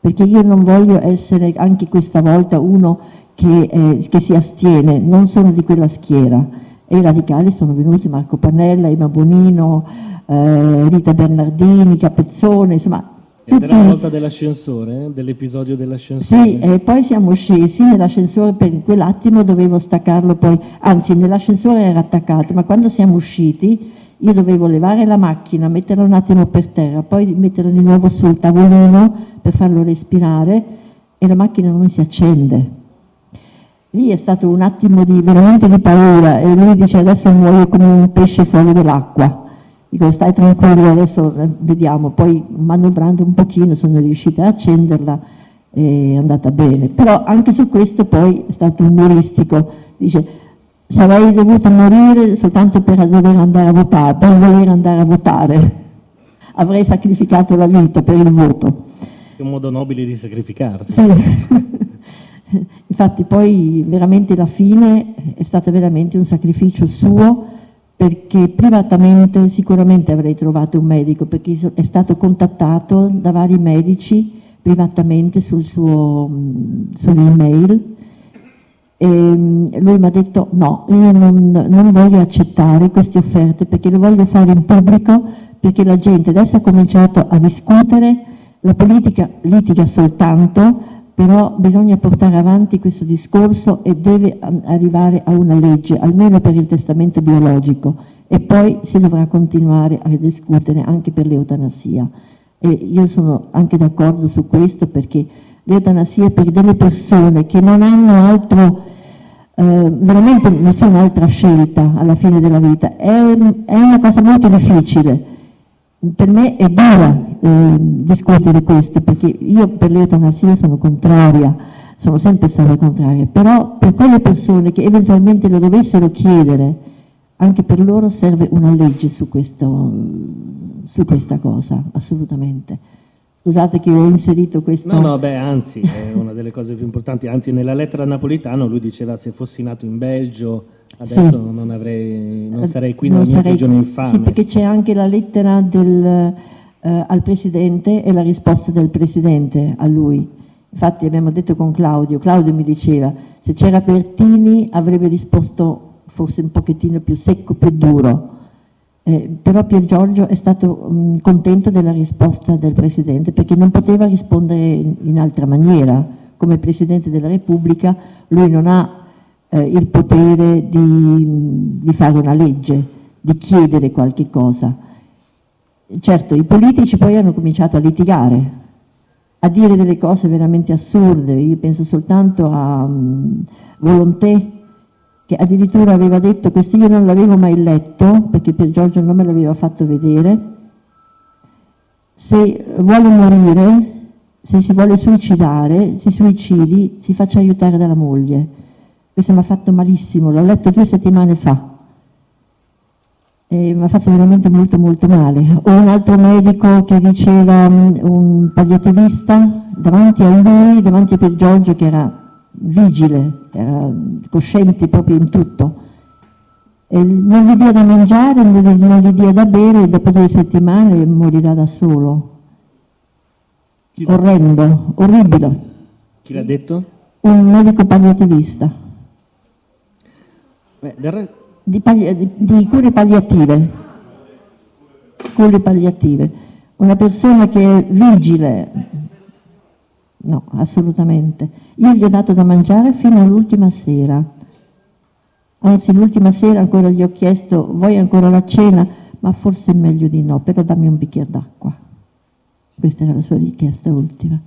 perché io non voglio essere anche questa volta uno che, eh, che si astiene, non sono di quella schiera. E i radicali sono venuti Marco Pannella, Ima Bonino, eh, Rita Bernardini, Capezzone, insomma. Ed era la volta dell'ascensore, eh? dell'episodio dell'ascensore? Sì, e poi siamo scesi nell'ascensore, per quell'attimo dovevo staccarlo poi, anzi nell'ascensore era attaccato, ma quando siamo usciti io dovevo levare la macchina, metterla un attimo per terra, poi metterla di nuovo sul tavolino per farlo respirare e la macchina non si accende. Lì è stato un attimo di, veramente di paura e lui dice adesso muoio come un pesce fuori dell'acqua. Dico stai tranquillo, adesso eh, vediamo. Poi manovrando un pochino sono riuscita a accenderla e è andata bene. Però anche su questo poi è stato umoristico. Dice sarei dovuta morire soltanto per dover andare a votare, per voler andare a votare. Avrei sacrificato la vita per il voto. È un modo nobile di sacrificarsi. Sì. [laughs] Infatti poi veramente la fine è stato veramente un sacrificio suo perché privatamente sicuramente avrei trovato un medico perché è stato contattato da vari medici privatamente sul suo, sull'email. E mm, lui mi ha detto no, io non, non, voglio accettare queste offerte perché le voglio fare in pubblico perché la gente adesso ha cominciato a discutere, la politica litiga soltanto, però bisogna portare avanti questo discorso e deve arrivare a una legge, almeno per il testamento biologico e poi si dovrà continuare a discutere anche per l'eutanasia. E io sono anche d'accordo su questo perché l'eutanasia per delle persone che non hanno altro, eh, veramente nessun'altra scelta alla fine della vita. È, è, una cosa molto difficile. Per me è dura eh, discutere questo, perché io per l'eutanasia sono contraria, sono sempre stata contraria, però per quelle persone che eventualmente lo dovessero chiedere, anche per loro serve una legge su, questo, su questa cosa, assolutamente. Scusate che ho inserito questo. No, no, beh, anzi, è una delle cose più importanti. Anzi, nella lettera napolitano lui diceva se fossi nato in Belgio adesso sì. non, avrei, non sarei qui non nella sarei... mia prigione infame. Sì, perché c'è anche la lettera del, eh, al Presidente e la risposta del Presidente a lui. Infatti abbiamo detto con Claudio, Claudio mi diceva se c'era Pertini avrebbe risposto forse un pochettino più secco, più duro eh, però Pier Giorgio è stato mh, mm, contento della risposta del Presidente perché non poteva rispondere in, in altra maniera. Come Presidente della Repubblica lui non ha eh, il potere di, di fare una legge, di chiedere qualche cosa. Certo, i politici poi hanno cominciato a litigare, a dire delle cose veramente assurde. Io penso soltanto a um, Volonté che addirittura aveva detto, questo io non l'avevo mai letto, perché per Giorgio non me l'aveva fatto vedere, se vuole morire, se si vuole suicidare, si suicidi, si faccia aiutare dalla moglie. Questo mi ha fatto malissimo, l'ho letto due settimane fa e mi ha fatto veramente molto molto male. O un altro medico che diceva, mm, un palliativista, davanti a lui, davanti a Pier Giorgio che era vigile, era cosciente proprio in tutto. E non gli dia da mangiare, non gli dia da bere e dopo due settimane morirà da solo. Orrendo, orribile. Chi l'ha detto? Un medico palliativista. Beh, di, pagli... di, di cure palliative. Cure palliative. Una persona che è vigile, no, assolutamente. Io gli ho dato da mangiare fino all'ultima sera. Anzi, l'ultima sera ancora gli ho chiesto, vuoi ancora la cena? Ma forse è meglio di no, però dammi un bicchiere d'acqua. Questa era la sua richiesta ultima.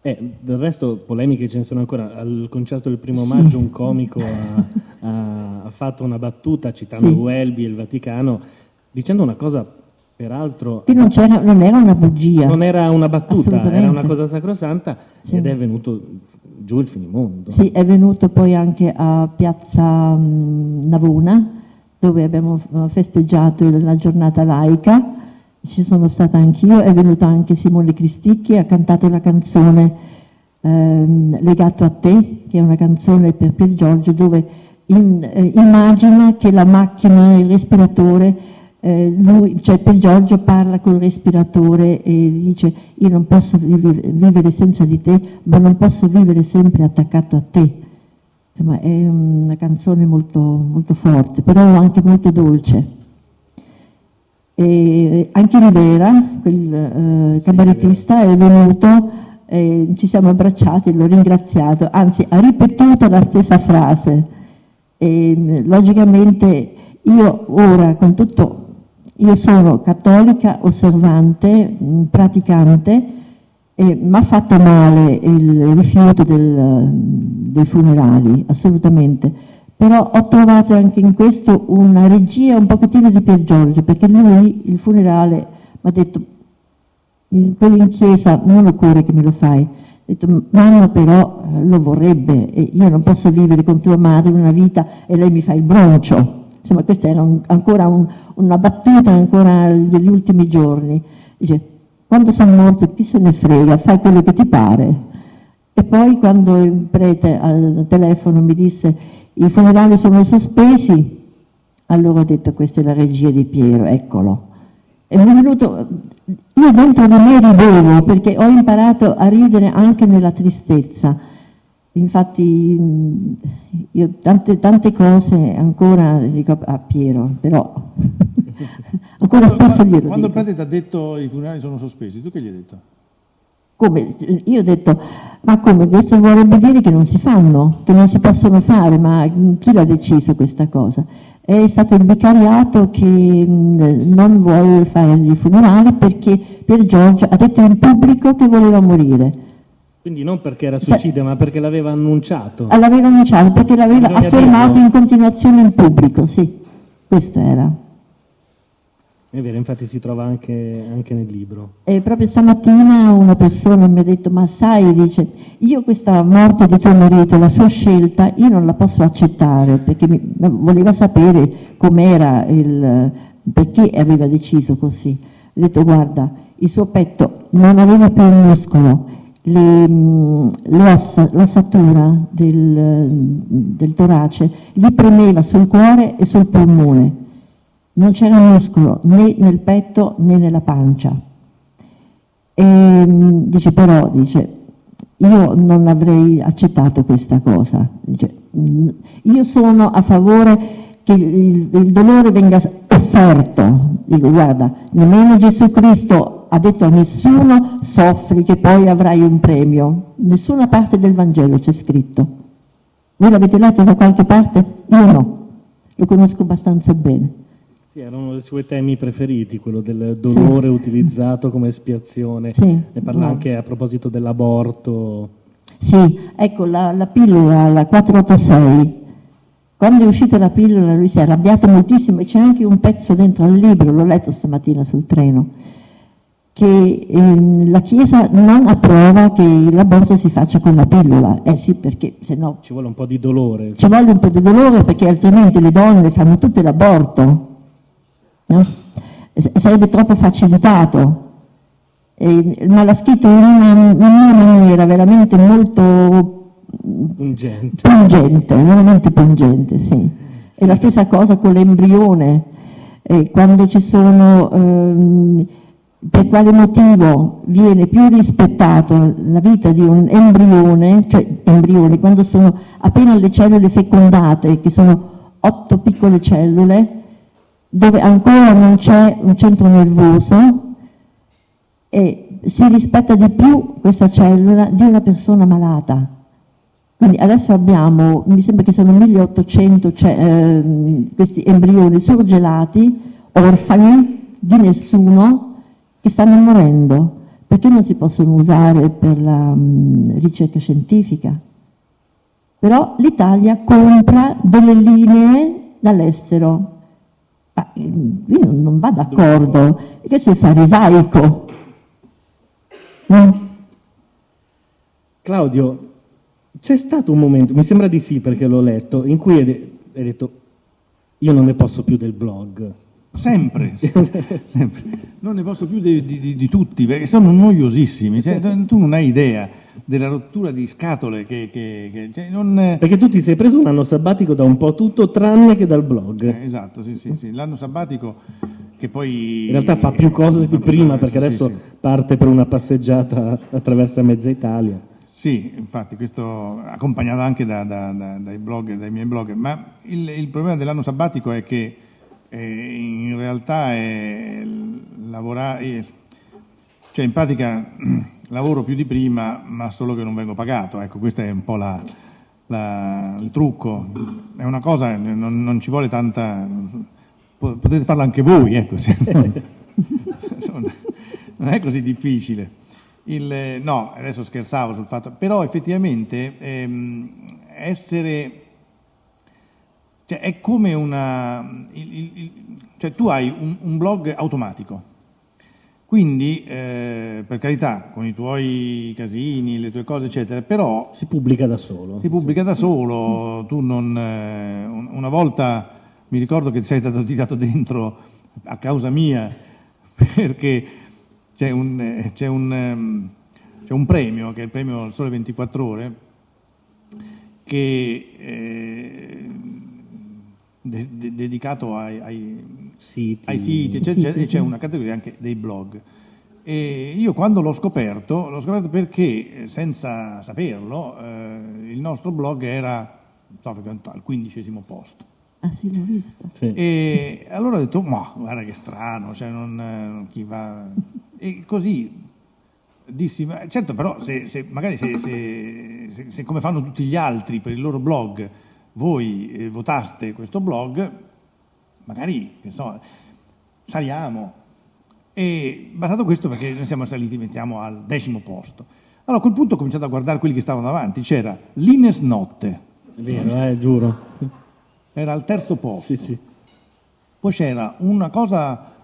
Eh, del resto polemiche ce ne sono ancora. Al concerto del primo sì. maggio un comico ha, ha, fatto una battuta citando sì. Welby e il Vaticano, dicendo una cosa peraltro... Che non, non, era una bugia. Non era una battuta, era una cosa sacrosanta sì. ed è venuto giù il finimondo. Sì, è venuto poi anche a Piazza Navona, dove abbiamo eh, festeggiato la giornata laica ci sono stata anch'io, è venuta anche Simone Cristicchi, ha cantato la canzone ehm, Legato a te, che è una canzone per Pier Giorgio, dove in, eh, immagina che la macchina, il respiratore, eh, lui, cioè Pier Giorgio parla col respiratore e dice io non posso vivere, senza di te, ma non posso vivere sempre attaccato a te. Insomma, è una canzone molto, molto forte, però anche molto dolce. E anche Rivera, quel eh, cabarettista, è venuto, eh, ci siamo abbracciati, l'ho ringraziato, anzi ha ripetuto la stessa frase. E, logicamente io ora con tutto, io sono cattolica, osservante, praticante, e mi ha fatto male il rifiuto del, dei funerali, assolutamente però ho trovato anche in questo una regia un pochettino di Pier Giorgio, perché lui il funerale mi ha detto, quello in chiesa non occorre che me lo fai, ha detto, mamma però eh, lo vorrebbe e io non posso vivere con tua madre una vita e lei mi fa il broncio. Insomma, questa era un, ancora un, una battuta ancora degli ultimi giorni. Dice, quando sono morto chi se ne frega, fai quello che ti pare. E poi quando il prete al telefono mi disse i funerali sono sospesi, allora ho detto questa è la regia di Piero, eccolo. E mi è venuto, io dentro di me ridevo perché ho imparato a ridere anche nella tristezza. Infatti io tante, tante cose ancora dico a Piero, però [laughs] ancora spesso glielo Quando il prete ti ha detto i funerali sono sospesi, tu che gli hai detto? Come? Io ho detto, ma come? Questo vorrebbe dire che non si fanno, che non si possono fare, ma chi l'ha deciso questa cosa? È stato il vicariato che non vuole fare i funerali perché per Giorgio ha detto in pubblico che voleva morire. Quindi non perché era suicida, ma perché l'aveva annunciato. L'aveva annunciato, perché l'aveva affermato dirlo. in continuazione in pubblico, sì, questo era. È vero, infatti si trova anche, anche, nel libro. E proprio stamattina una persona mi ha detto, ma sai, dice, io questa morte di tuo marito, la sua scelta, io non la posso accettare, perché mi, voleva sapere com'era, il, perché aveva deciso così. Ha detto, guarda, il suo petto non aveva più il muscolo, l'ossatura del, del torace gli premeva sul cuore e sul polmone non c'era muscolo né nel petto né nella pancia. E, mm, dice però, dice, io non avrei accettato questa cosa. Dice, mm, io sono a favore che il, il, dolore venga offerto. Dico, guarda, nemmeno Gesù Cristo ha detto a nessuno soffri che poi avrai un premio. Nessuna parte del Vangelo c'è scritto. Voi l'avete letto da qualche parte? Io no, lo conosco abbastanza bene. Sì, era uno dei suoi temi preferiti, quello del dolore sì. utilizzato come espiazione. Sì, ne parla no. anche a proposito dell'aborto. Sì, ecco la, la, pillola, la 486. Quando è uscita la pillola lui si è arrabbiato moltissimo e c'è anche un pezzo dentro al libro, l'ho letto stamattina sul treno, che ehm, la Chiesa non approva che l'aborto si faccia con la pillola. Eh sì, perché se no... Ci vuole un po' di dolore. Ci vuole un po' di dolore perché altrimenti le donne fanno tutte l'aborto no? sarebbe troppo facilitato, eh, ma l'ha scritto in una, in una, maniera veramente molto pungente, pungente veramente pungente, sì. È la stessa cosa con l'embrione, eh, quando ci sono, ehm, per quale motivo viene più rispettato la vita di un embrione, cioè embrioni, quando sono appena le cellule fecondate, che sono otto piccole cellule, dove ancora non c'è un centro nervoso e si rispetta di più questa cellula di una persona malata. Quindi adesso abbiamo, mi sembra che sono 1800 cioè, eh, questi embrioni surgelati, orfani, di nessuno, che stanno morendo, perché non si possono usare per la mh, ricerca scientifica. Però l'Italia compra delle linee dall'estero. Ma qui non va d'accordo, questo è farisaico. Mm. Claudio, c'è stato un momento, mi sembra di sì perché l'ho letto, in cui hai, detto io non ne posso più del blog. Sempre, [laughs] sempre. non ne posso più di, di, di tutti perché sono noiosissimi, cioè, tu non hai idea della rottura di scatole che... che, che cioè non... Perché tu ti sei preso un anno sabbatico da un po' tutto tranne che dal blog. Eh, esatto, sì, sì, sì, l'anno sabbatico che poi... In realtà fa più cose di prima perché adesso parte per una passeggiata attraverso mezza Italia. Sì, infatti, questo accompagnato anche da, da, da, dai, blog, dai miei blog, ma il, il, problema dell'anno sabbatico è che eh, in realtà è lavorare, cioè in pratica [clears throat] lavoro più di prima, ma solo che non vengo pagato, ecco, questo è un po' la, la, il trucco, è una cosa, non, non, ci vuole tanta, potete farla anche voi, ecco, [laughs] non è così difficile. Il, no, adesso scherzavo sul fatto, però effettivamente ehm, essere, cioè è come una, il, il, cioè tu hai un, un blog automatico, quindi eh, per carità, con i tuoi casini, le tue cose eccetera, però... Si pubblica da solo. Si pubblica da solo, tu non... Eh, una volta mi ricordo che sei stato tirato [laughs] dentro a causa mia perché c'è un, eh, c'è, un, ehm, c'è un, premio, che è il premio Sole 24 Ore, che eh, de, de, dedicato ai, ai, siti, ai siti eccetera, e c'è una categoria anche dei blog. E io quando l'ho scoperto, l'ho scoperto perché, eh, senza saperlo, eh, il nostro blog era so, al quindicesimo posto. Ah sì, l'ho visto. Sì. E allora ho detto, ma guarda che strano, cioè non, chi va... [laughs] E così dissi, ma certo però se, se magari se, se, se, come fanno tutti gli altri per il loro blog, voi eh, votaste questo blog, magari, che so, saliamo. E bastato questo perché noi siamo saliti, mettiamo al decimo posto. Allora a quel punto ho cominciato a guardare quelli che stavano davanti, c'era l'Ines Notte. È vero, eh, giuro era al terzo posto. Sì, sì. Poi c'era una cosa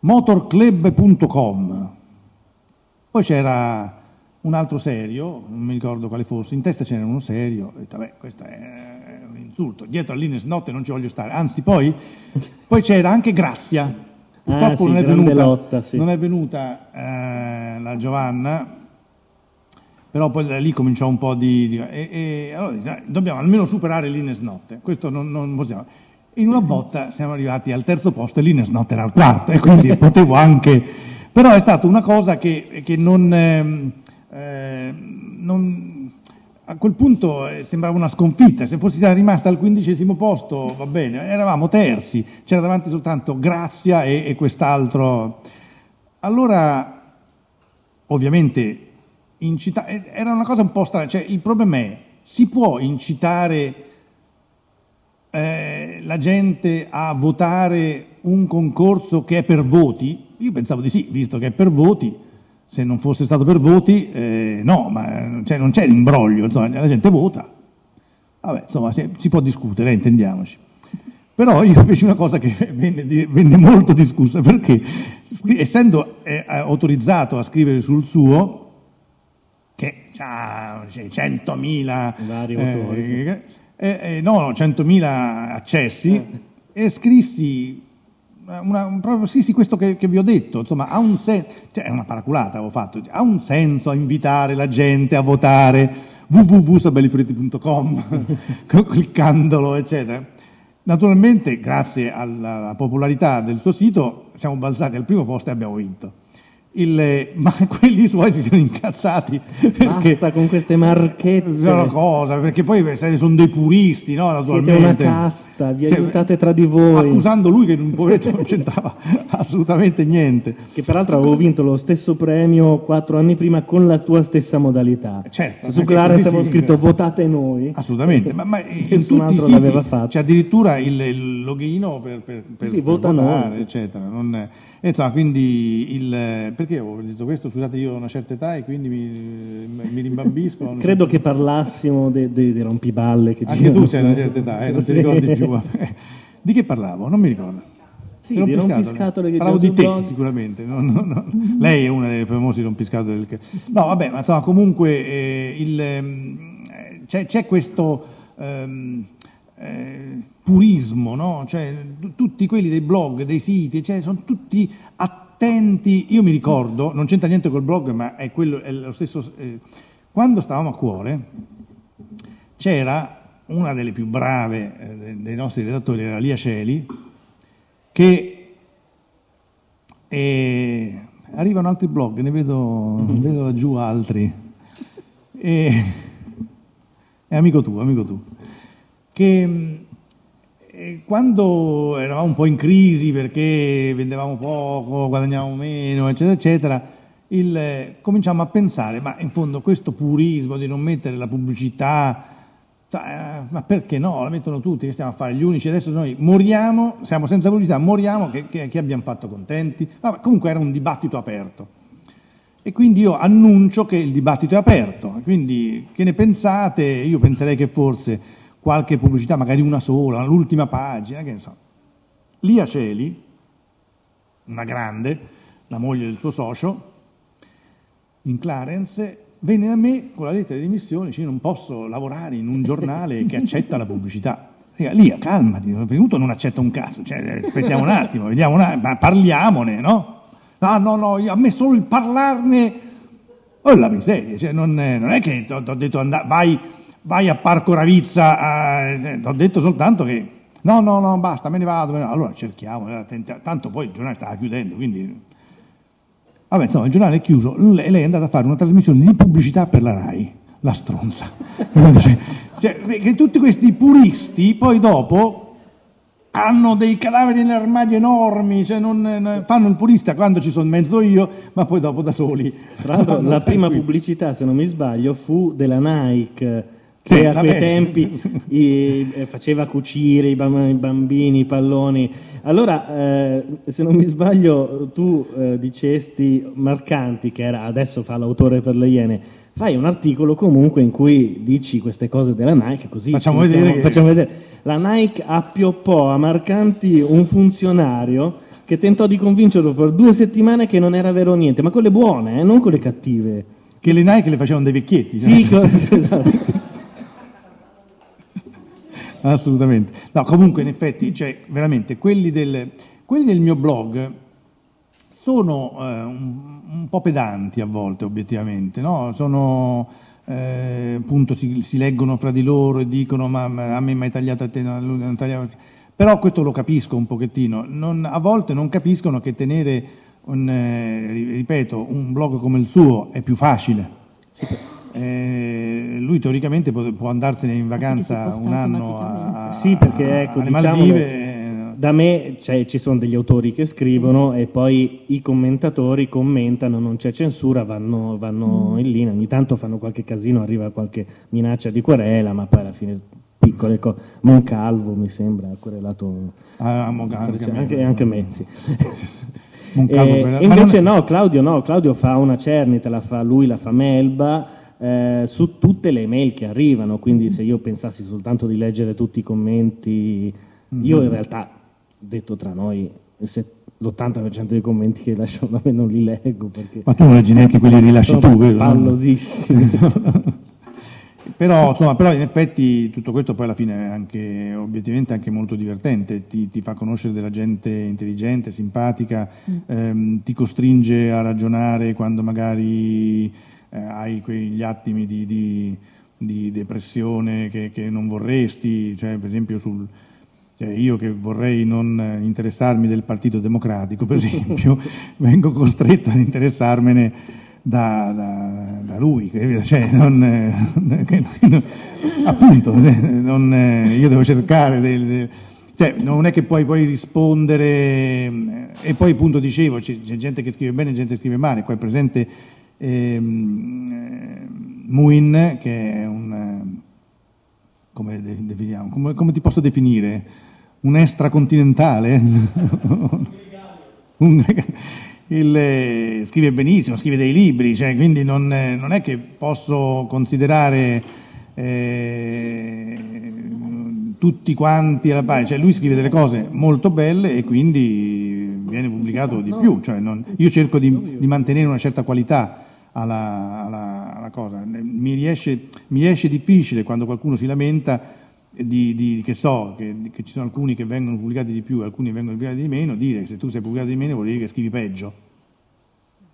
motorclub.com, poi c'era un altro serio, non mi ricordo quale fosse, in testa c'era uno serio, ho detto, vabbè, questo è insulto, dietro all'Ines Notte non ci voglio stare, anzi poi, poi c'era anche Grazia, purtroppo ah, sì, non, è venuta, lotta, sì. non, è venuta, eh, la Giovanna, però poi da lì cominciò un po' di... di e, e, allora dobbiamo almeno superare l'Ines Notte, questo non, non, possiamo. In una botta siamo arrivati al terzo posto e l'Ines Notte era al quarto e quindi [laughs] potevo anche... Però è stata una cosa che, che non, eh, eh, non, A quel punto eh, sembrava una sconfitta, se fossi rimasta al quindicesimo posto va bene, eravamo terzi, c'era davanti soltanto Grazia e, e quest'altro. Allora, ovviamente incita- era una cosa un po' strana, cioè il problema è, si può incitare eh, la gente a votare un concorso che è per voti? Io pensavo di sì, visto che è per voti, se non fosse stato per voti, eh, no, ma cioè, non c'è l'imbroglio, insomma, la gente vota. Vabbè, insomma, si può discutere, eh, intendiamoci. Però io [laughs] feci una cosa che venne, venne molto discussa, perché essendo eh, autorizzato a scrivere sul suo, che ha 100.000 vari autori, eh, sì. eh, eh, no, 100.000 accessi e scrissi una, proprio sì, sì, questo che, che, vi ho detto, insomma, ha un senso, cioè è una paraculata avevo fatto, ha un senso a invitare la gente a votare www.sabellifritti.com [laughs] cliccandolo, eccetera. Naturalmente, grazie alla popolarità del suo sito, siamo balzati al primo posto e abbiamo vinto. Il, ma [laughs] quelli suoi si sono incazzati perché Basta con queste marchette. sono cosa, perché poi sono dei puristi, no? Siete una casta, vi Cioè, aiutate tra di voi. accusando lui che un poveretto [laughs] non c'entrava [laughs] assolutamente niente. Che peraltro avevo vinto lo stesso premio quattro anni prima con la tua stessa modalità. Certo, Su Clarence così avevo scritto votate noi. Assolutamente, ma, ma Nessun altro siti l'aveva fatto. c'è addirittura il, il loghino per, per, per, Sì, per vota noi. votare, eccetera. Non insomma, quindi il, perché ho detto questo? Scusate, io ho una certa età e quindi mi, mi rimbambisco. [laughs] Credo che parlassimo dei de, dei rompiballe che Anche tu sei una certa età, eh, non ti Sì. ricordi più. [laughs] Di che parlavo? Non mi ricordo. Sì, Di rompiscatole. che Parlavo di te blog. sicuramente. no, no, no. Lei è una delle famose rompiscatole del No, vabbè, ma insomma, comunque eh, il, eh, c'è, c'è questo ehm, eh, purismo, no? Cioè, tutti quelli dei blog, dei siti, cioè, sono tutti attenti. Io mi ricordo, non c'entra niente col blog, ma è, quello, è lo stesso. eh, quando stavamo a cuore, c'era una delle più brave eh, de- dei nostri redattori, era Lia Celi, che eh, arrivano altri blog, ne vedo, ne vedo laggiù altri. E, è amico tu, amico tu. Che mh, eh, quando eravamo un po' in crisi perché vendevamo poco, guadagnavamo meno, eccetera, eccetera, il, eh, cominciamo a pensare, ma in fondo questo purismo di non mettere la pubblicità, cioè, ma perché no? La mettono tutti, che stiamo a fare gli unici, adesso noi moriamo, siamo senza pubblicità, moriamo, che, che, che abbiamo fatto contenti? Vabbè, comunque era un dibattito aperto. E quindi io annuncio che il dibattito è aperto, quindi che ne pensate? Io penserei che forse qualche pubblicità, magari una sola, l'ultima pagina, che ne so. Lia Celi, una grande, la moglie del suo socio, in Clarence, venne da me con la lettera di dimissioni, dice non posso lavorare in un giornale che accetta la pubblicità. Lia, calmati, prima di tutto non accetta un cazzo, cioè, aspettiamo un attimo, vediamo un attimo, parliamone, no? No, no, no, io- a me solo il parlarne, oh la miseria, cioè, non, non è che ti ho detto andà, vai, vai a Parco Ravizza, ti ho detto soltanto che no, no, no, basta, me ne vado, me ne vado. allora cerchiamo, tenta- tanto poi il giornale stava chiudendo, quindi... Vabbè, insomma, il giornale è chiuso, lei lei è andata a fare una trasmissione di pubblicità per la RAI, la stronza. [laughs] Cioè, che tutti questi puristi poi dopo hanno dei cadaveri nell'armadio enormi, cioè non, fanno il purista quando ci sono in mezzo io, ma poi dopo da soli. Tra l'altro, [laughs] la prima pubblicità, se non mi sbaglio, fu della Nike, Sì, che a quei tempi i- eh, faceva cucire i bam- i bambini, i palloni. Allora, eh, se non mi sbaglio, tu eh, dicesti Marcanti, che era, adesso fa l'autore per le Iene, fai un articolo comunque in cui dici queste cose della Nike, così Facciamo ci vedere mettiamo- che- facciamo vedere. La Nike appioppò a Marcanti un funzionario che tentò di convincerlo per due settimane che non era vero niente, ma con le buone, eh, non con le cattive. Che le Nike le facevano dei vecchietti. Sì, no? co- [laughs] esatto. Assolutamente. No, comunque in effetti, cioè, veramente, quelli del, quelli del mio blog sono eh, un, un po' pedanti a volte, obiettivamente, no? Sono, eh, appunto, si, si leggono fra di loro e dicono ma, ma a me mai tagliato a te, no, a lui non tagliava. Però questo lo capisco un pochettino. Non- a volte non capiscono che tenere, un, eh, ripeto, un blog come il suo è più facile. Eh, lui teoricamente può, può andarsene in vacanza un anno a. Sì, perché ecco, alle diciamolo, Maldive. eh, Da me cioè, ci sono degli autori che scrivono e poi i commentatori commentano, non c'è censura, vanno, vanno in linea, ogni tanto fanno qualche casino, arriva qualche minaccia di querela, ma poi alla fine piccole cose. Moncalvo mi sembra ha querelato Ah, anche, a me. anche, anche me, sì. Moncalvo Eh, invece no, Claudio no, Claudio fa una cernita, la fa lui, la fa Melba eh, su tutte le mail che arrivano, quindi se io pensassi soltanto di leggere tutti i commenti, io Mm-hmm. in realtà, detto tra noi, set- l'80% dei commenti che lasciano da me non li leggo perché Ma tu non leggi neanche quelli che rilasci tu, vero? pallosissimi. [laughs] Però, insomma, però in effetti tutto questo poi alla fine è anche obiettivamente anche molto divertente, ti, ti fa conoscere della gente intelligente, simpatica, ehm, ti costringe a ragionare quando magari eh, hai quegli attimi di, di- di depressione che, che non vorresti, cioè per esempio sul, Cioè, io che vorrei non interessarmi del Partito Democratico, per esempio, [laughs] vengo costretto ad interessarmene da, da, da lui, cioè, non, non, appunto, non, io devo cercare del, del cioè, non è che poi puoi rispondere, e poi appunto dicevo, c'è, c'è, gente che scrive bene e gente che scrive male, qua è presente ehm, eh, Muin, che è un, come, definiamo, come, come ti posso definire? Un extracontinentale? [laughs] un, il, scrive benissimo, scrive dei libri, cioè, quindi non, non, è che posso considerare eh, tutti quanti alla pari, cioè lui scrive delle cose molto belle e quindi viene pubblicato di più, cioè non, io cerco di, di, mantenere una certa qualità alla, alla, alla cosa, mi riesce, mi riesce, difficile quando qualcuno si lamenta di, di, che so, che, che, ci sono alcuni che vengono pubblicati di più e alcuni vengono pubblicati di meno, dire che se tu sei pubblicato di meno vuol dire che scrivi peggio.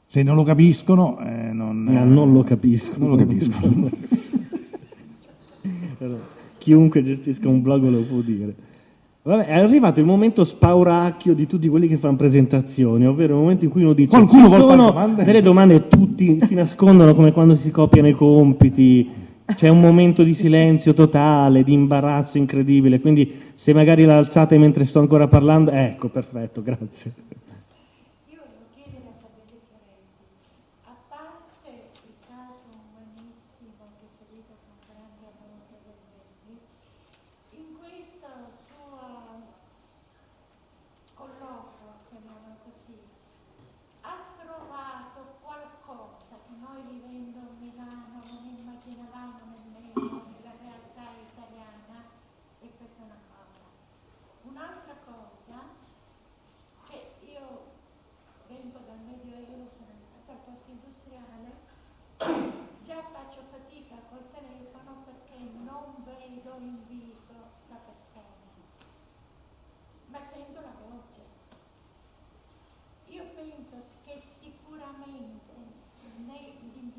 Se non lo capiscono, eh, non, no, non lo capiscono. Non lo capiscono. [laughs] chiunque gestisca un blog lo può dire. Vabbè, è arrivato il momento spauracchio di tutti quelli che fanno presentazioni, ovvero il momento in cui uno dice Qualcuno ci sono domande? delle domande e tutti si nascondono come quando si copiano i compiti, c'è un momento di silenzio totale, di imbarazzo incredibile, quindi se magari l'alzate mentre sto ancora parlando, ecco, perfetto, grazie.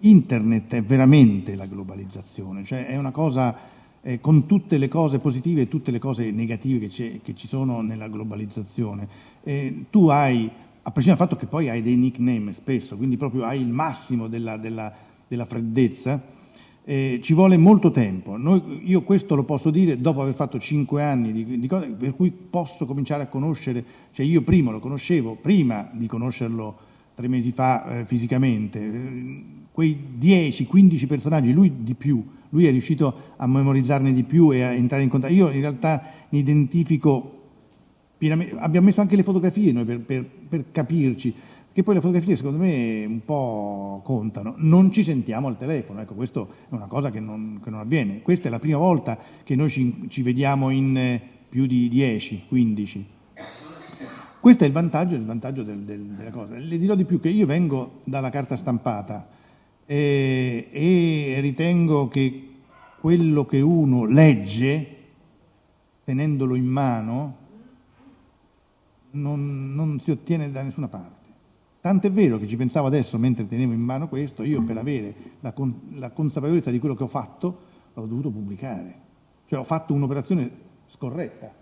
internet è veramente la globalizzazione, cioè è una cosa eh, con tutte le cose positive e tutte le cose negative che, che ci sono nella globalizzazione. Eh, tu hai, a prescindere dal fatto che poi hai dei nickname spesso, quindi proprio hai il massimo della, della, della freddezza, eh, ci vuole molto tempo. Noi, io questo lo posso dire dopo aver fatto cinque anni di, di, cose, per cui posso cominciare a conoscere, cioè io prima lo conoscevo, prima di conoscerlo tre mesi fa eh, fisicamente, quei 10-15 personaggi, lui di più, lui è riuscito a memorizzarne di più e a entrare in contatto. Io in realtà mi identifico pienamente, abbiamo messo anche le fotografie noi per, per, per capirci che poi le fotografie secondo me un po' contano. Non ci sentiamo al telefono, ecco, questo è una cosa che non, che non avviene. Questa è la prima volta che noi ci, ci vediamo in eh, più di 10, 15. Questo è il vantaggio, il vantaggio del, del, della cosa. Le dirò di più che io vengo dalla carta stampata eh, e ritengo che quello che uno legge, tenendolo in mano, non, non si ottiene da nessuna parte. Tant'è vero che ci pensavo adesso, mentre tenevo in mano questo, io per avere la, con, la consapevolezza di quello che ho fatto, l'ho dovuto pubblicare. Cioè ho fatto un'operazione scorretta,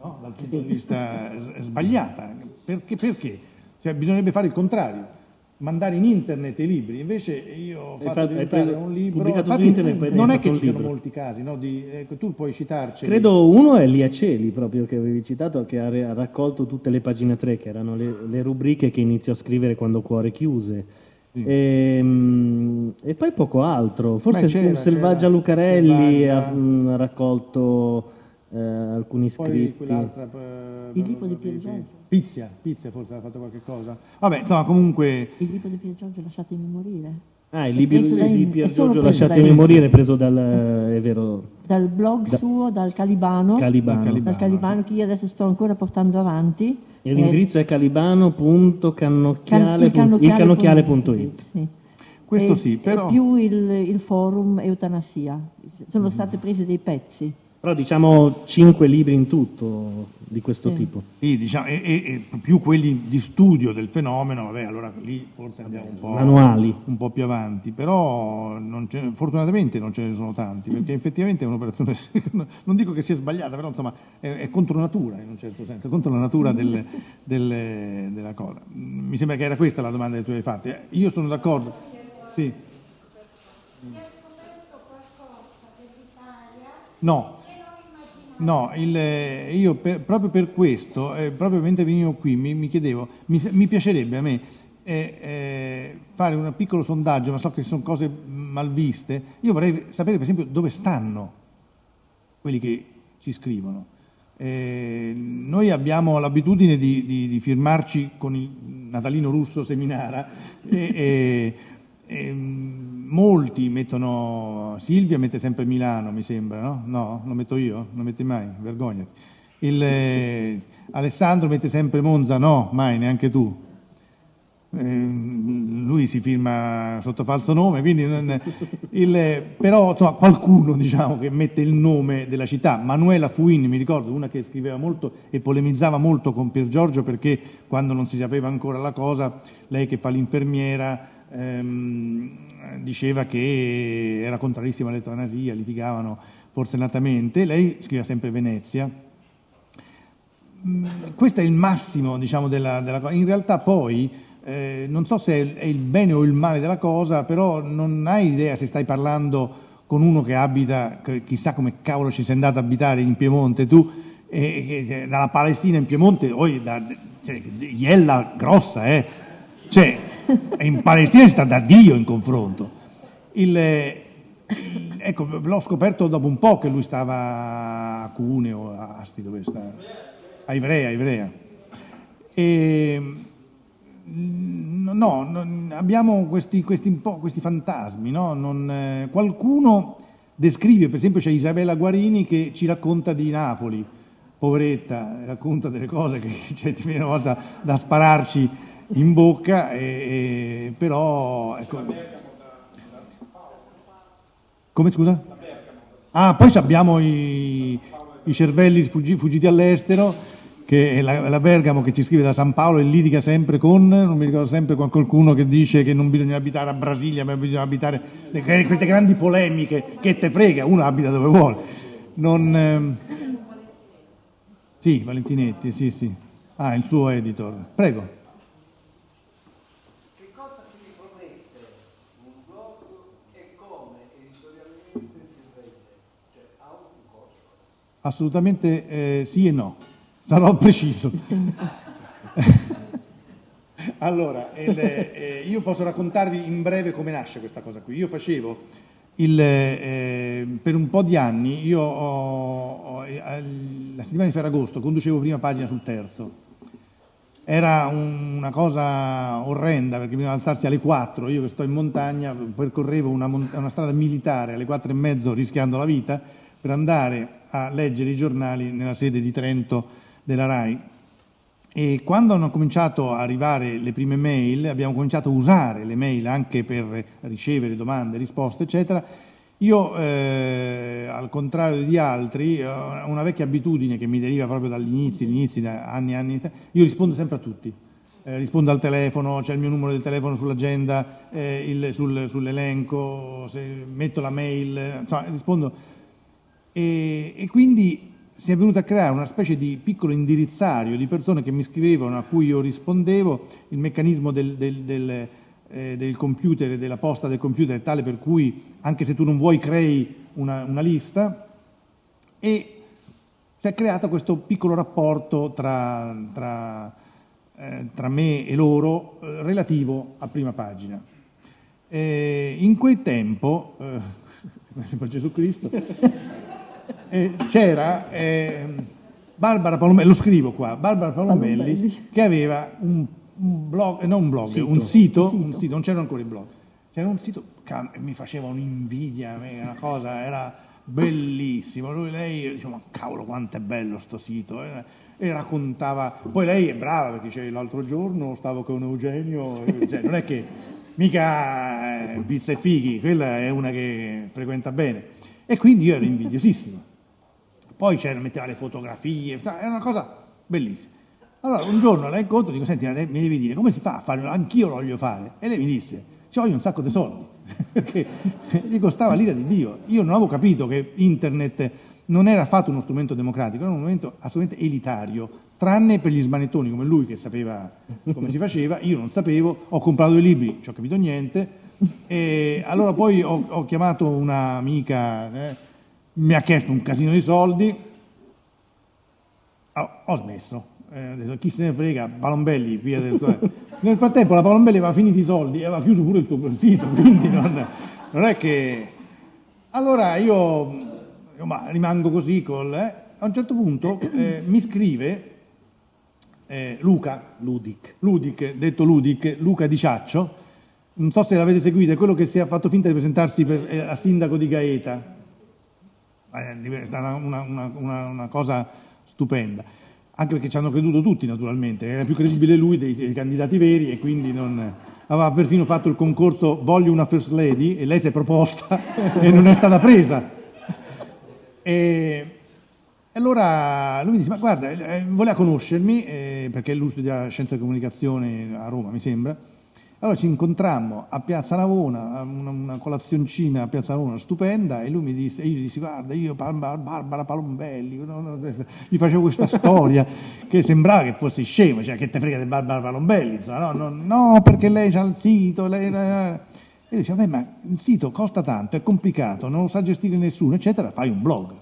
no? dal punto di vista sbagliata. Perché? perché? Cioè, bisognerebbe fare il contrario mandare in internet i libri, invece io ho fatto, fatto diventare un libro. Infatti, internet, non è che ci sono molti casi, no? Di, ecco, tu puoi citarci. Credo uno è Liaceli, proprio che avevi citato, che ha, raccolto tutte le pagine 3, che erano le, le rubriche che iniziò a scrivere quando Cuore chiuse. E, ehm, e, poi poco altro, forse Selvaggia Lucarelli Selvaggia. Ha, mm, ha, raccolto eh, alcuni scritti. Poi il libro di Pier Giorgio. Pizia, Pizia forse ha fatto qualche cosa. Vabbè, insomma, comunque... Il libro di Pier Giorgio Lasciatemi morire. Ah, il libro di Pier Giorgio Lasciatemi morire preso dal, è vero... Dal blog da, suo, dal Calibano. Calibano. Dal Calibano, dal Calibano sì. che io adesso sto ancora portando avanti E l'indirizzo è calibano.cannocchiale.it. Cannocchiale.it, sì. Questo E- sì, però... e più il, il forum eutanasia. Sono state prese dei pezzi. Però diciamo cinque libri in tutto di questo Sì. tipo. Sì, diciamo, e, e- e più quelli di studio del fenomeno, vabbè, allora lì forse andiamo un po', Manuali. un po' più avanti, però non ce- fortunatamente non ce ne sono tanti, perché effettivamente è un'operazione, [laughs] non dico che sia sbagliata, però insomma è, è contro natura in un certo senso, contro la natura del- del- della cosa. Mi sembra che era questa la domanda che tu hai fatto. Io sono d'accordo. Sì. No, No, il- eh, io per- proprio per questo, eh, proprio mentre venivo qui, mi, mi chiedevo, mi, mi piacerebbe a me eh, eh, fare un piccolo sondaggio, ma so che sono cose malviste, io vorrei sapere per esempio dove stanno quelli che ci scrivono. Eh, noi abbiamo l'abitudine di, di- di firmarci con il Natalino Russo Seminara e, e- e, mm, molti mettono, Silvia mette sempre Milano mi sembra, no? No, lo metto io? Non metti mai, vergognati. Il, eh, Alessandro mette sempre Monza, no, mai, neanche tu. Eh, lui si firma sotto falso nome, quindi non- il- però insomma, qualcuno diciamo, che mette il nome della città. Manuela Fuini, mi ricordo, una che scriveva molto e polemizzava molto con Pier Giorgio perché quando non si sapeva ancora la cosa, lei che fa l'infermiera ehm, diceva che era contrarissima all'eutanasia, litigavano forsennatamente. Lei scriveva sempre Venezia. Mm, questo è il massimo diciamo, della, della cosa. In realtà poi eh, non so se è il, bene o il male della cosa, però non hai idea se stai parlando con uno che abita, chissà come cavolo ci sei andato ad abitare in Piemonte tu, e, che- che dalla Palestina in Piemonte, poi da, cioè, Iella grossa, eh. Cioè, [laughs] in Palestina si sta da Dio in confronto. Il, eh, ecco, l'ho scoperto dopo un po' che lui stava a Cuneo, a Asti, dove sta? A Ivrea, a Ivrea. E, mm, no, non- abbiamo questi, questi, questi fantasmi, no? Non, eh, qualcuno descrive, per esempio c'è Isabella Guarini che ci racconta di Napoli, poveretta, racconta delle cose che [laughs] cioè, ti viene una volta da spararci in bocca, e, e- però... Ecco, come scusa? Ah, poi abbiamo i, i cervelli fuggi- fuggiti all'estero, che è la, la Bergamo che ci scrive da San Paolo e litiga sempre con, non mi ricordo sempre, qualcuno che dice che non bisogna abitare a Brasilia, ma bisogna abitare le- queste grandi polemiche, che te frega, uno abita dove vuole. Non, ehm, Sì, Valentinetti, sì, sì. Ah, il suo editor. Prego. Che cosa si ripromette un blog e come editorialmente si vede? Cioè, ha un costo. Assolutamente eh, sì e no. Sarò [laughs] preciso. [laughs] allora, il, eh, io posso raccontarvi in breve come nasce questa cosa qui. Io facevo il, eh, per un po' di anni, io ho, ho- eh, la settimana di Ferragosto conducevo prima pagina sul terzo. Era un- una cosa orrenda perché bisognava alzarsi alle 4, io che sto in montagna percorrevo una, una strada militare alle 4 e mezzo rischiando la vita per andare a leggere i giornali nella sede di Trento della RAI. E quando hanno cominciato a arrivare le prime mail, abbiamo cominciato a usare le mail anche per ricevere domande, risposte, eccetera. Io, eh, al contrario di altri, ho una vecchia abitudine che mi deriva proprio dagli inizi, inizi da anni e anni, io rispondo sempre a tutti. Eh, rispondo al telefono, c'è il mio numero del telefono sull'agenda, eh, il- sul- sull'elenco, metto la mail, eh, insomma, rispondo. E, e quindi si è venuto a creare una specie di piccolo indirizzario di persone che mi scrivevano, a cui io rispondevo, il meccanismo del, del- del, eh, del computer e della posta del computer è tale per cui anche se tu non vuoi crei una, una lista e si è creato questo piccolo rapporto tra, tra, eh, tra me e loro eh, relativo a prima pagina. Eh, in quel tempo, eh, [laughs] sempre Gesù Cristo, eh, c'era ehm, Barbara Palomelli, lo scrivo qua, Barbara Palomelli, Palomelli. che aveva un, un blog, eh, non un blog, Sito. un sito, Sito. un sito, non c'erano ancora i blog, c'era un sito che mi faceva un'invidia, una cosa, era bellissimo, lui, lei, dice, ma cavolo quanto è bello sto sito, eh. e raccontava. Poi lei è brava perché dice, l'altro giorno stavo con Eugenio, eh, cioè, non è che mica eh, pizza e fighi, quella è una che frequenta bene. E quindi io ero invidiosissimo. Poi c'era, metteva le fotografie, era una cosa bellissima. Allora un giorno la incontro e dico, senti, mi devi dire come si fa a farlo, anch'io lo voglio fare. E lei mi disse, ci voglio un sacco di soldi, [laughs] perché gli costava l'ira di Dio. Io non avevo capito che internet non era affatto uno strumento democratico, era un momento assolutamente elitario, tranne per gli smanettoni come lui che sapeva come si faceva, io non sapevo, ho comprato i libri, non ho capito niente, e allora poi ho, ho chiamato un'amica, eh, mi ha chiesto un casino di soldi, ho, ho smesso, eh, ho detto chi se ne frega, Palombelli, via del... [laughs] Nel frattempo la Palombelli aveva finito i soldi e aveva chiuso pure il suo sito, [laughs] quindi non, non è che... Allora io ma rimango così col... Eh. A un certo punto eh, mi scrive eh, Luca, Ludic. Ludic, detto Ludic, Luca Di Ciaccio, non so se l'avete seguito, è quello che si è fatto finta di presentarsi per, eh, a sindaco di Gaeta. Eh, è stata una, una, una, una, cosa stupenda, anche perché ci hanno creduto tutti naturalmente, era più credibile lui dei, dei candidati veri e quindi non... Aveva perfino fatto il concorso Voglio una First Lady e lei si è proposta [laughs] e non è stata presa. E, allora lui mi dice, ma guarda, eh, voleva conoscermi, eh, perché lui studia scienza e comunicazione a Roma, mi sembra. Allora ci incontrammo a Piazza Navona, una, una colazioncina a Piazza Navona stupenda, e lui mi disse, io gli dissi, guarda, io Barbara Palombelli, gli facevo questa storia [laughs] che sembrava che fossi scemo, cioè che te frega di Barbara Palombelli, no, no, no, perché lei ha il sito, lei... E lui dice, vabbè, ma il sito costa tanto, è complicato, non lo sa gestire nessuno, eccetera, fai un blog.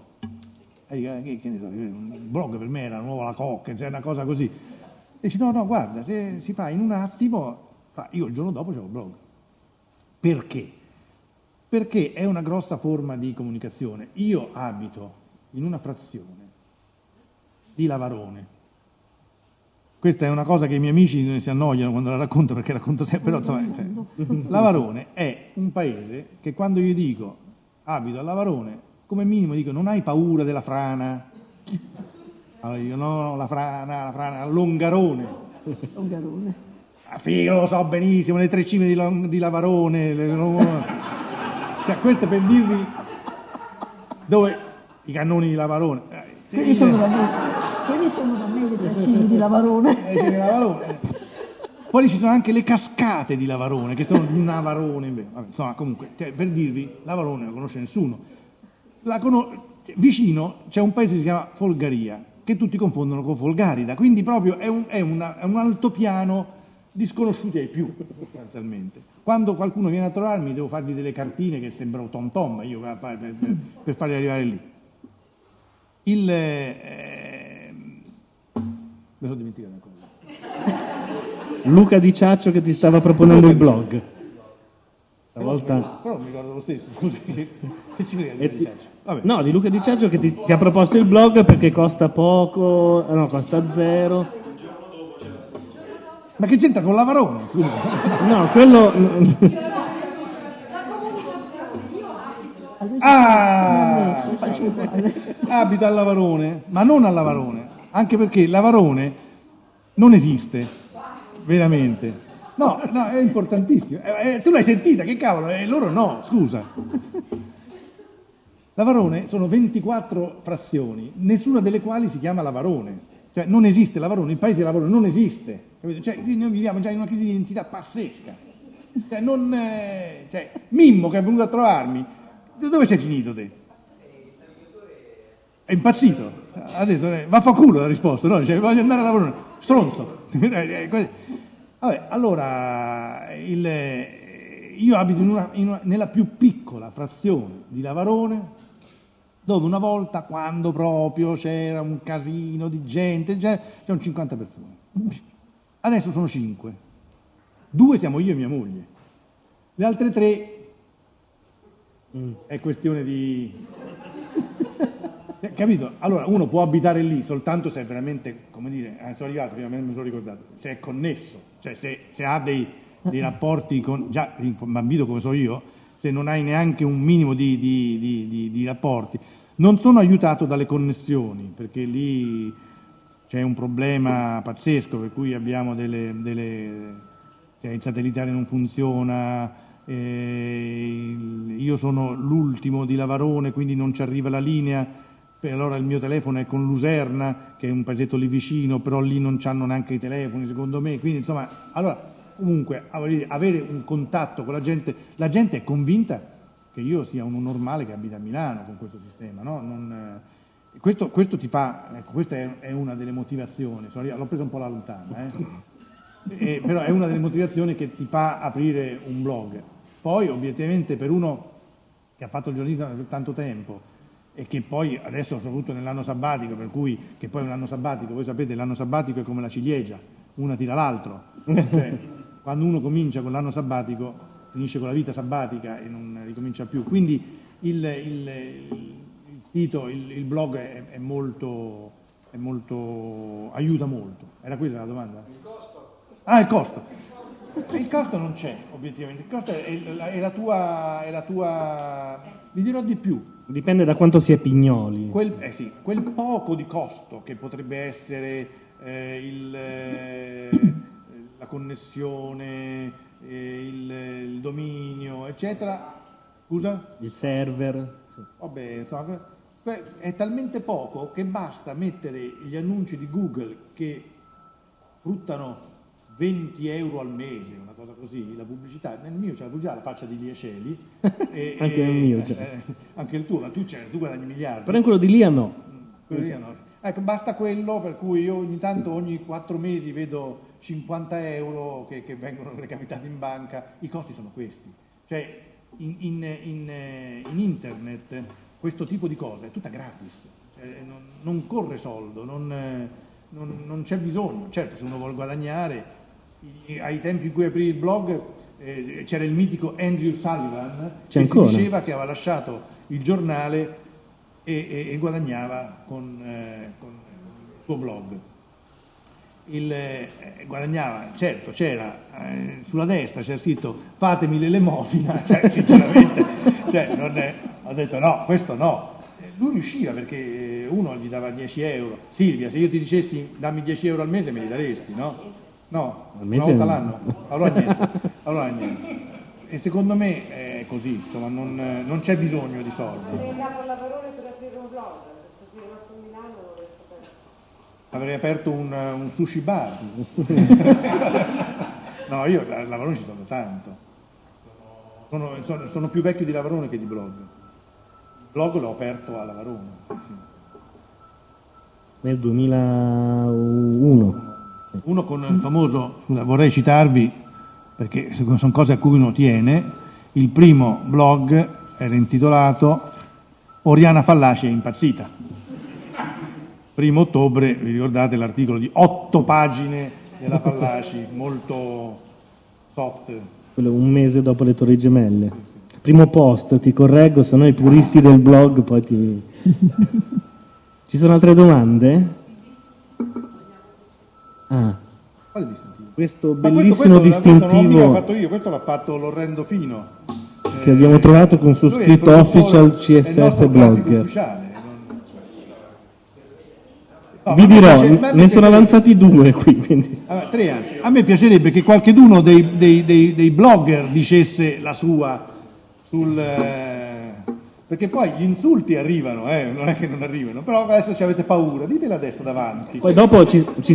E dico, che, che ne so, un blog per me era nuova la cocca, cioè una cosa così. E dice, no, no, guarda, se si fa in un attimo, io il giorno dopo c'è un blog. Perché? Perché è una grossa forma di comunicazione. Io abito in una frazione di Lavarone, questa è una cosa che i miei amici si annoiano quando la racconto perché racconto sempre, però insomma, cioè, Lavarone è un paese che quando io dico abito a Lavarone, come minimo dico non hai paura della frana? Allora dico no, la frana, la frana, Longarone. Longarone. Ah, figo, lo so benissimo, le tre cime di, di Lavarone. Le, cioè, questo per dirvi dove i cannoni di Lavarone. Quelli sono da me. Quelli sono da me le tracine di Lavarone. Eh, di Lavarone. Poi ci sono anche le cascate di Lavarone, che sono di Navarone. Vabbè, insomma, comunque, cioè, per dirvi, Lavarone non la conosce nessuno. Cono- vicino c'è un paese che si chiama Folgaria, che tutti confondono con Folgarida, quindi proprio è un, è una, è un altopiano di sconosciuti ai più, sostanzialmente. Quando qualcuno viene a trovarmi devo fargli delle cartine che sembrano tom tom io per, per, per farli arrivare lì. Il, eh, Me l'ho dimenticato ancora. Luca Di Ciaccio che ti stava proponendo il blog. Stavolta... Però mi ricordo lo stesso, scusi. Che ci frega di Vabbè. No, di Luca Di Ciaccio che ti, ti, ha proposto il blog perché costa poco, no, costa zero. Ma che c'entra con Lavarone? Scusa. No, quello... [laughs] Ah! Abita a Lavarone, ma non a Lavarone anche perché Lavarone non esiste, veramente. No, no, è importantissimo. Eh, eh, tu l'hai sentita, che cavolo, eh, loro no, scusa. Lavarone sono 24 frazioni, nessuna delle quali si chiama Lavarone. Cioè non esiste Lavarone, il paese Lavarone non esiste. Capito? Cioè, noi viviamo già in una crisi di identità pazzesca. Cioè, non, eh, cioè, Mimmo che è venuto a trovarmi, dove sei finito te? È impazzito ha detto, eh, vaffanculo la risposta, no? Cioè, voglio andare a lavorare, stronzo. [laughs] Eh, Vabbè, allora, il, io abito in una, in una, nella più piccola frazione di Lavarone, dove una volta, quando proprio c'era un casino di gente, c'erano 50 persone. Adesso sono 5. Due siamo io e mia moglie. Le altre tre mm. è questione di [laughs] capito? Allora uno può abitare lì soltanto se è veramente, come dire, eh, sono arrivato, prima me ne sono ricordato, se è connesso, cioè se, se ha dei, dei, rapporti con, già bambino come so io, se non hai neanche un minimo di, di, di, di rapporti. Non sono aiutato dalle connessioni, perché lì c'è un problema pazzesco per cui abbiamo delle, delle cioè il satellitare non funziona, eh, io sono l'ultimo di Lavarone, quindi non ci arriva la linea, allora il mio telefono è con Luserna, che è un paesetto lì vicino, però lì non hanno neanche i telefoni, secondo me. Quindi, insomma, allora, comunque, avere un contatto con la gente, la gente è convinta che io sia uno normale che abita a Milano con questo sistema, no? Non, eh, questo, questo, ti fa, ecco, questa è, è, una delle motivazioni, l'ho preso un po' alla lontana, eh? eh, però è una delle motivazioni che ti fa aprire un blog. Poi obiettivamente per uno che ha fatto il giornalista per tanto tempo e che poi adesso soprattutto nell'anno sabbatico, per cui che poi è un anno sabbatico, voi sapete l'anno sabbatico è come la ciliegia, una tira l'altro, cioè, quando uno comincia con l'anno sabbatico finisce con la vita sabbatica e non ricomincia più, quindi il, il, il sito, il, il blog è, è, molto, è, molto, aiuta molto. Era questa la domanda? Il costo Ah, il costo. Il costo non c'è, obiettivamente. Il costo è, è, la, tua, è la tua... Vi dirò di più. Dipende da quanto si è pignoli. Quel, eh sì, quel poco di costo che potrebbe essere eh, il, eh, la connessione, eh, il, il, dominio, eccetera. Scusa? Il server. Sì. Vabbè, è talmente poco che basta mettere gli annunci di Google che fruttano 20 euro al mese, una cosa così, la pubblicità, nel mio c'è la pubblicità la faccia di Liesceli. [laughs] e, anche nel mio c'è. Eh, anche il tuo, ma tu, tu, guadagni miliardi. Però in quello di Lia no. Quello di Lia no. Ecco, basta quello per cui io ogni tanto, ogni quattro mesi vedo 50 euro che, che vengono recapitati in banca, i costi sono questi. Cioè, in, in, in, in internet questo tipo di cose è tutta gratis, cioè, non, non, corre soldo, non, non, non c'è bisogno. Certo, se uno vuole guadagnare ai tempi in cui aprì il blog eh, c'era il mitico Andrew Sullivan c'è che diceva che aveva lasciato il giornale e, e, e guadagnava con, eh, con, il suo blog. Il, eh, guadagnava, certo, c'era eh, sulla destra c'era scritto fatemi l'elemosina, [laughs] cioè, sinceramente, cioè, non è, ho detto no, questo no. Lui riusciva perché uno gli dava 10 euro. Silvia, se io ti dicessi dammi 10 euro al mese me li daresti, no? No, una volta l'anno. Allora niente. allora niente. E secondo me è così, insomma, non, non c'è bisogno di soldi. Lavorare per aprire un blog, se fossi rimasto a Milano l'avresti aperto. Avrei aperto un, un sushi bar. [laughs] no, io a Lavarone ci sono tanto. Sono, sono, sono, più vecchio di Lavarone che di blog. Il blog l'ho aperto a Lavarone. Sì. Nel 2001. Uno con il famoso, scusa, vorrei citarvi, perché sono cose a cui uno tiene, il primo blog era intitolato Oriana Fallaci è impazzita. Primo ottobre, vi ricordate l'articolo di otto pagine della Fallaci, molto soft. Quello un mese dopo le Torri Gemelle. Primo post, ti correggo, se no i puristi del blog poi ti... [laughs] Ci sono altre domande? Ah. Quale distintivo? Questo bellissimo questo, questo, distintivo. Questo non l'ho fatto io, questo l'ha fatto Lorrendo Fino. Che abbiamo trovato con su scritto official CSF blogger. No, Vi dirò, piace, ne sono avanzati due qui. Quindi. Allora, tre anzi. A me piacerebbe che qualcheduno dei, dei, dei, dei blogger dicesse la sua sul... Eh, perché poi gli insulti arrivano, eh, non è che non arrivano, però adesso ci avete paura, ditela adesso davanti. Poi dopo ci... ci...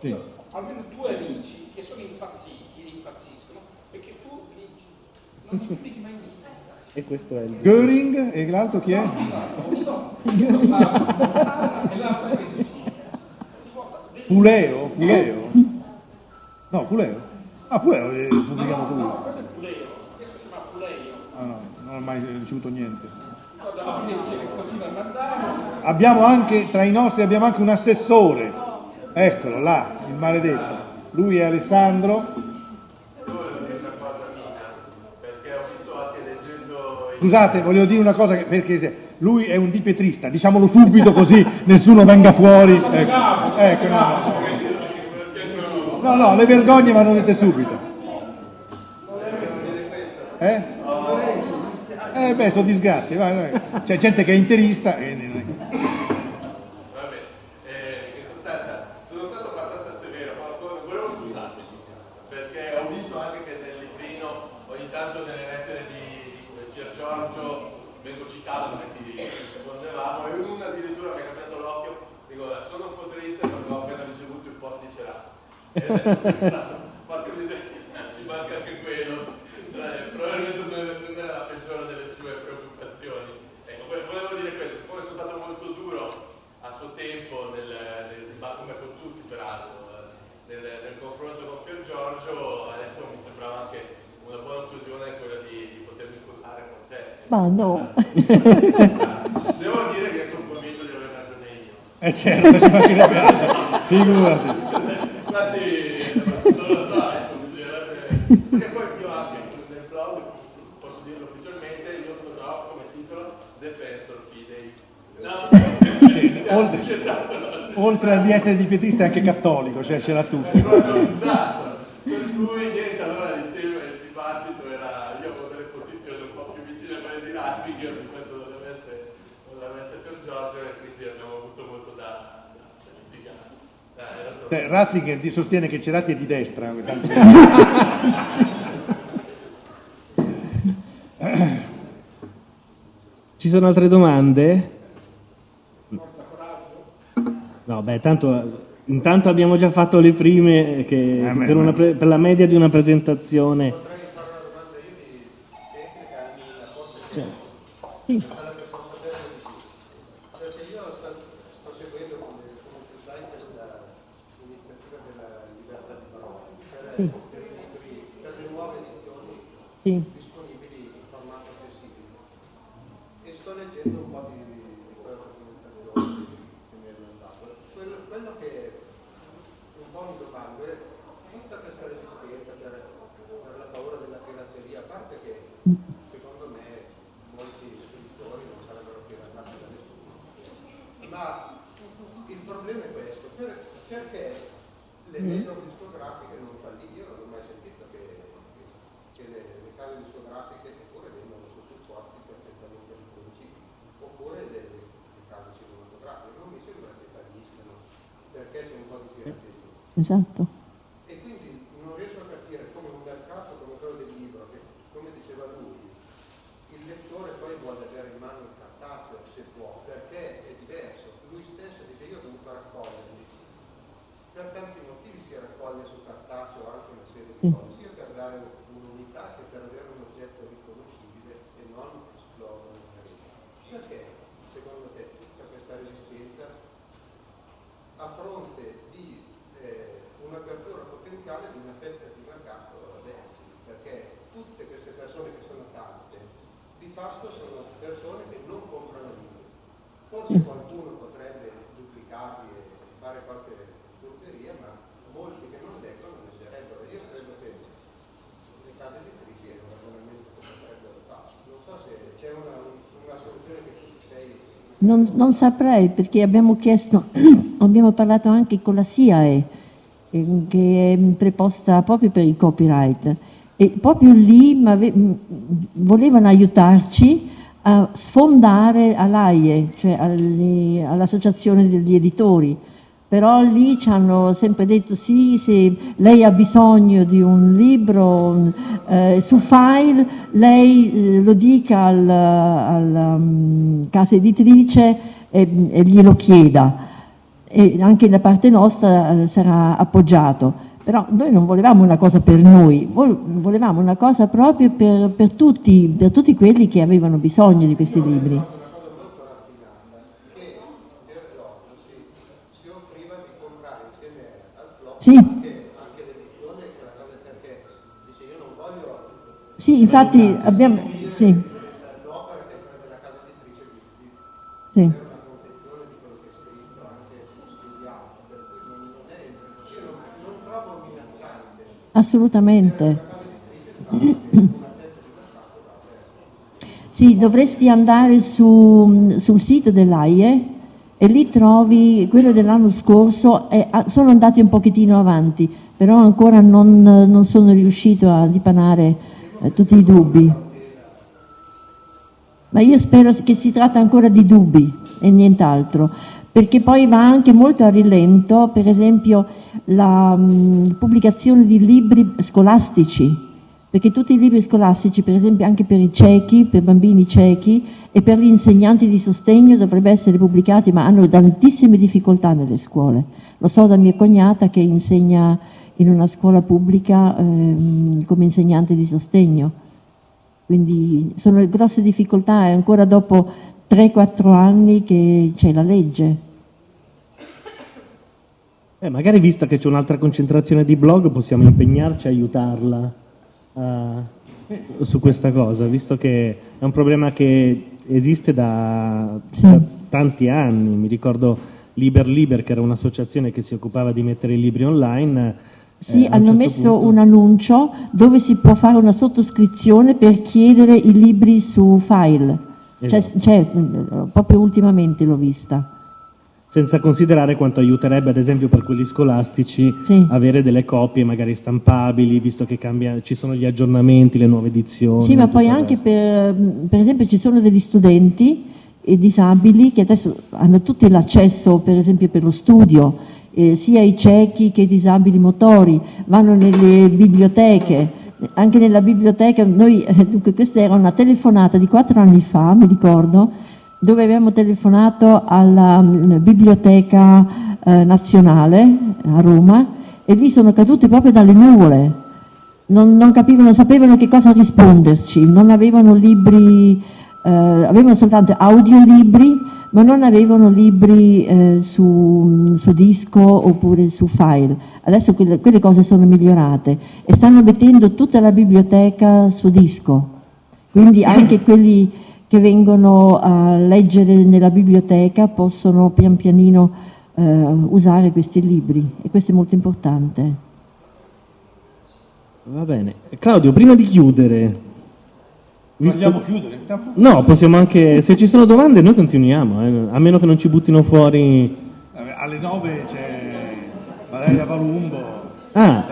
Sì. Almeno due amici che sono impazziti e impazziscono perché tu non ti pubblichi mai niente. E questo è il... Göring e l'altro chi è? Puleo? Puleo? No, Puleo? Ah, Puleo, eh, pubblichiamo tu. No, quello è Puleo, questo si chiama Puleo. Ah no, non ho mai ricevuto niente. Abbiamo anche, tra i nostri abbiamo anche un assessore Eccolo là, il maledetto. Lui è Alessandro. Scusate, volevo dire una cosa perché lui è un dipetrista, diciamolo subito così nessuno venga fuori. Ecco, ecco no, no. no, no, le vergogne vanno dette subito. Eh? Eh beh, sono disgrazie, vai, vai. c'è gente che è interista. E... caldo, non è che ci rispondevamo, e uno addirittura mi ha cambiato l'occhio, dico, sono un po' triste perché ho appena ricevuto il post di Cerà. E ho pensato, porca miseria, ci manca anche quello. Eh, probabilmente non è- era la peggiore delle sue preoccupazioni. Ecco, volevo dire questo, siccome sono stato molto duro a suo tempo nel, nel dibattito, come con tutti peraltro, nel, nel confronto con Pier Giorgio, adesso mi sembrava anche una buona occasione quella di, di potermi scusare con te. Ma no. Devo dire che sono convinto di aver ragione io. Eh certo, ci mancherebbe altro. Figurati. Infatti, non lo so, ecco. Perché poi io anche nel posso dirlo ufficialmente, io cosa ho come titolo? Defensor Fidei. No, [laughs] Oltre, oltre di essere di pietista è anche cattolico, cioè ce l'ha tutto. È proprio un disastro. Per cui niente, allora il tema del dibattito era, io avevo delle posizioni un po' più vicine a quelle di Ratti, che io rispetto non non avesse per Giorgio e quindi abbiamo avuto molto da, da, da litigare. Cioè, Ratzinger ti sostiene che Cerati è di destra. Ci sono altre domande? No, beh, tanto intanto abbiamo già fatto le prime che Eh, beh, per, una per la media di una presentazione. Potrei fare una domanda io di tecnica, mi forse Sì. 嗯嗯。Esatto. E quindi non riesco a capire come un mercato come quello del libro, che come diceva lui, il lettore poi vuole avere in mano il cartaceo se può, perché è diverso. Lui stesso dice io ho dovuto raccoglierli. Per tanti motivi si raccoglie su cartaceo anche una serie di Mm. cose, sia per dare un'unità che per avere un oggetto riconoscibile e non esplodere nella rete. Perché secondo te tutta questa resistenza a fronte di eh, un'apertura potenziale di una fetta di mercato adesso, perché tutte queste persone che sono tante, di fatto sono persone che non comprano libri. Forse qualcuno potrebbe duplicarli e fare qualche furberia, ma molti che non leggono ne sarebbero. Io credo che le case editrici è un ragionamento che potrebbero fare. Non so se c'è una, una soluzione che tu sei Non, non saprei perché abbiamo chiesto, [clears throat] abbiamo parlato anche con la SIAE, che è preposta proprio per il copyright, e proprio lì volevano aiutarci a sfondare all'AIE, cioè all'associazione degli editori. Però lì ci hanno sempre detto sì, se lei ha bisogno di un libro eh, su file, lei eh, lo dica al- mm, casa editrice e, e glielo chieda. E anche da parte nostra eh, sarà appoggiato. Però noi non volevamo una cosa per noi, vol- volevamo una cosa proprio per, per tutti, per tutti quelli che avevano bisogno di questi libri. Sì. Sì, infatti abbiamo... Sì, minacciante Assolutamente. Sì, dovresti andare su- sul sito dell'AIE e lì trovi quello dell'anno scorso, e, ah, sono andati un pochettino avanti, però ancora non, non sono riuscito a dipanare eh, tutti i dubbi. Ma io spero che si tratta ancora di dubbi e nient'altro, perché poi va anche molto a rilento, per esempio, la mm, pubblicazione di libri scolastici, perché tutti i libri scolastici, per esempio anche per i ciechi, per bambini ciechi e per gli insegnanti di sostegno dovrebbero essere pubblicati, ma hanno tantissime difficoltà nelle scuole. Lo so da mia cognata che insegna in una scuola pubblica ehm, come insegnante di sostegno. Quindi sono grosse difficoltà e ancora dopo 3-4 anni che c'è la legge. Eh, magari vista che c'è un'altra concentrazione di blog possiamo impegnarci a aiutarla uh, su questa cosa, visto che è un problema che esiste da, Sì. da tanti anni. Mi ricordo Liber Liber, che era un'associazione che si occupava di mettere i libri online. Sì, eh, hanno certo messo punto- un annuncio dove si può fare una sottoscrizione per chiedere i libri su file. C'è, Esatto. eh, proprio ultimamente l'ho vista. Senza considerare quanto aiuterebbe, ad esempio, per quelli scolastici Sì. avere delle copie magari stampabili, visto che cambia- ci sono gli aggiornamenti, le nuove edizioni. Sì, ma poi anche per, per esempio ci sono degli studenti e disabili che adesso hanno tutti l'accesso, per esempio, per lo studio, eh, sia i ciechi che i disabili motori, vanno nelle biblioteche. Anche nella biblioteca, noi, eh, dunque, questa era una telefonata di quattro anni fa, mi ricordo, dove abbiamo telefonato alla mm, Biblioteca eh, Nazionale a Roma e lì sono caduti proprio dalle nuvole non, non capivano, sapevano che cosa risponderci, non avevano libri, eh, avevano soltanto audiolibri, ma non avevano libri eh, su, su disco oppure su file. Adesso quelle, quelle cose sono migliorate e stanno mettendo tutta la biblioteca su disco, quindi anche [coughs] quelli che vengono a leggere nella biblioteca possono pian pianino eh, usare questi libri e questo è molto importante. Va bene. Claudio, prima di chiudere... visto- Vogliamo chiudere? Stiamo- No, possiamo anche... Se ci sono domande noi continuiamo, eh, a meno che non ci buttino fuori... Vabbè, Alle 9 c'è Valeria Palumbo. Ah,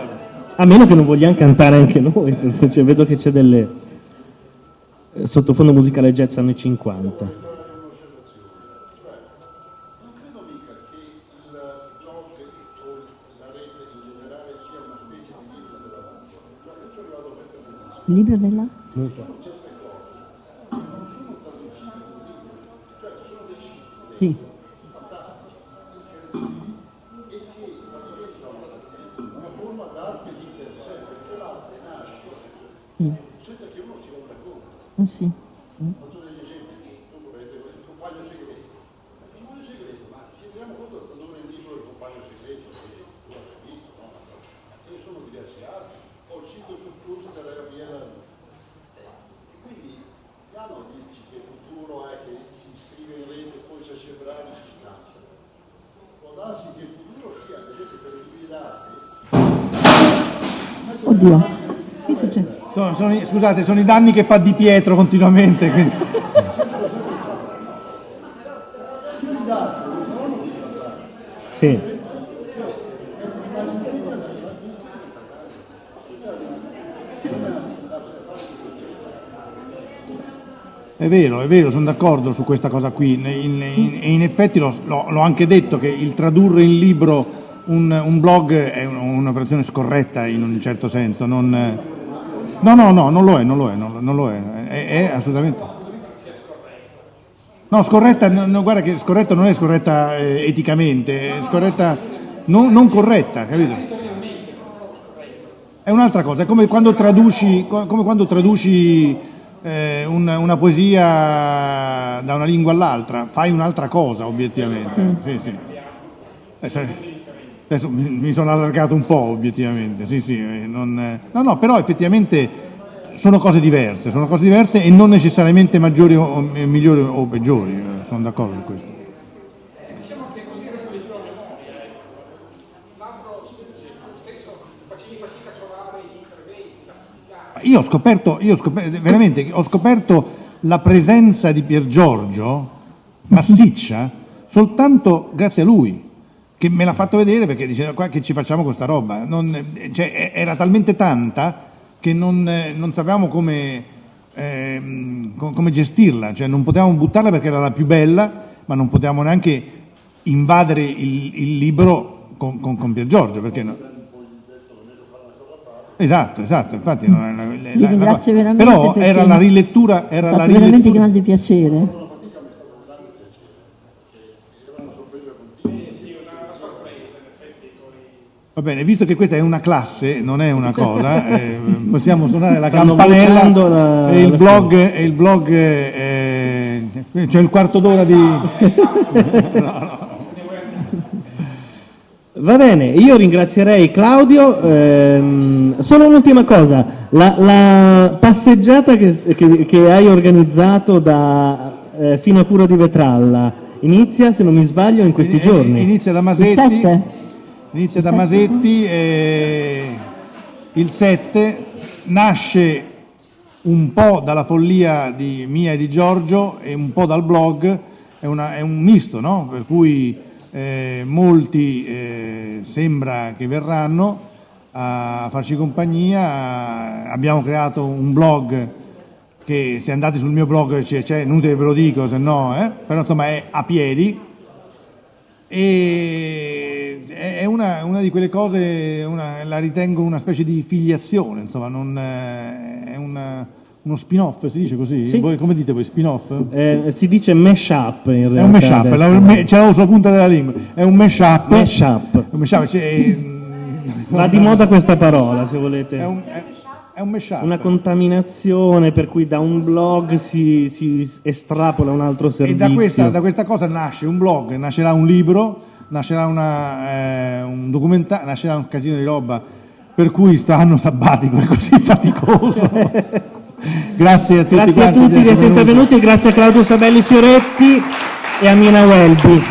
a meno che non vogliamo cantare anche noi, [laughs] cioè, vedo che c'è delle... eh, Sottofondo musicale jazz anni 50. Non credo mica che dei siti Sì. fantastici, incredibili, e che praticamente sono una forma d'arte di per sé, perché l'arte nasce senza che uno si renda conto. Ah, sì. Faccio degli esempi, tu volete il compagno segreto. Il compagno segreto, ma ci rendiamo conto da dove il libro Il compagno segreto, che tu hai visto, no? Ma ce ne sono diversi altri. Ho il sito sul flusso della Gabriela E quindi piano dici che il futuro è che si iscrive in rete e poi se si è bravi si stanza. Può darsi che il futuro sia, ad esempio, per i libri d'arte, Oddio, che succede? Sono- sono scusate, sono i danni che fa Di Pietro continuamente. Sì. È vero, è vero, sono d'accordo su questa cosa qui. In- in- E in, effetti l'ho- l'ho anche detto che il tradurre in libro un, un blog è un- un'operazione scorretta in un certo senso. Non, no, no, no, non lo è, non lo è, non, lo è, è, è assolutamente. No, scorretta, no, guarda che scorretta non è scorretta eh, eticamente, è scorretta non, non corretta, capito? È un'altra cosa, è come quando traduci, co- come quando traduci eh, un- una poesia da una lingua all'altra, fai un'altra cosa obiettivamente. Sì, sì. Adesso, adesso mi mi sono allargato un po' obiettivamente, sì, sì, eh, non, eh, no, no, però effettivamente sono cose diverse, sono cose diverse e non necessariamente maggiori o, o migliori o peggiori, eh, sono d'accordo su questo. Io ho scoperto, io ho scoperto veramente, ho scoperto la presenza di Pier Giorgio massiccia soltanto grazie a lui, che me l'ha fatto vedere perché diceva qua che ci facciamo questa roba. Non- cioè, era talmente tanta che non, eh, non sapevamo come, co- come gestirla, cioè non potevamo buttarla perché era la più bella, ma non potevamo neanche invadere il, il libro con, con, con Pier Giorgio, perché no? Esatto, esatto, infatti non è una- Vi ringrazio veramente però era la rilettura, era la fatto veramente rilettura grande piacere. Va bene, visto che questa è una classe, non è una cosa, [laughs] eh, possiamo suonare la Stanno campanella la- e il blog, e il blog eh, cioè il quarto d'ora di... [laughs] Va bene, io ringrazierei Claudio. ehm, solo un'ultima cosa, la, la passeggiata che, che- che hai organizzato da, eh, fino a Cura di Vetralla inizia, se non mi sbaglio, in questi giorni. Inizia da Masetti, 7? Inizia da? Masetti e il 7 nasce un po' dalla follia di mia e di Giorgio e un po' dal blog, è, una- è un misto, no? per cui eh, molti eh, sembra che verranno a farci compagnia, abbiamo creato un blog che se andate sul mio blog c'è, c'è inutile ve lo dico, se no, eh? però insomma è a piedi e è una, una di quelle cose, una- la ritengo una specie di filiazione, insomma, non, eh, è una- uno spin-off, si dice così? Sì. Voi, come dite voi, spin-off? Eh, si dice mesh up in realtà. È un mashup, la- me- ce l'avevo sulla punta della lingua, è un mashup. Mash mashup, cioè, Va di moda questa parola, se volete. È un, è un mashup. Una contaminazione per cui da un blog si, si estrapola un altro E servizio. da questa, da questa cosa nasce un blog, nascerà un libro, nascerà una, eh, un documentario, nascerà un casino di roba, per cui sto anno sabbatico è così faticoso. [laughs] grazie a tutti Grazie a tutti di essere venuti. intervenuti, grazie a Claudio Sabelli Fioretti e a Mina Welby.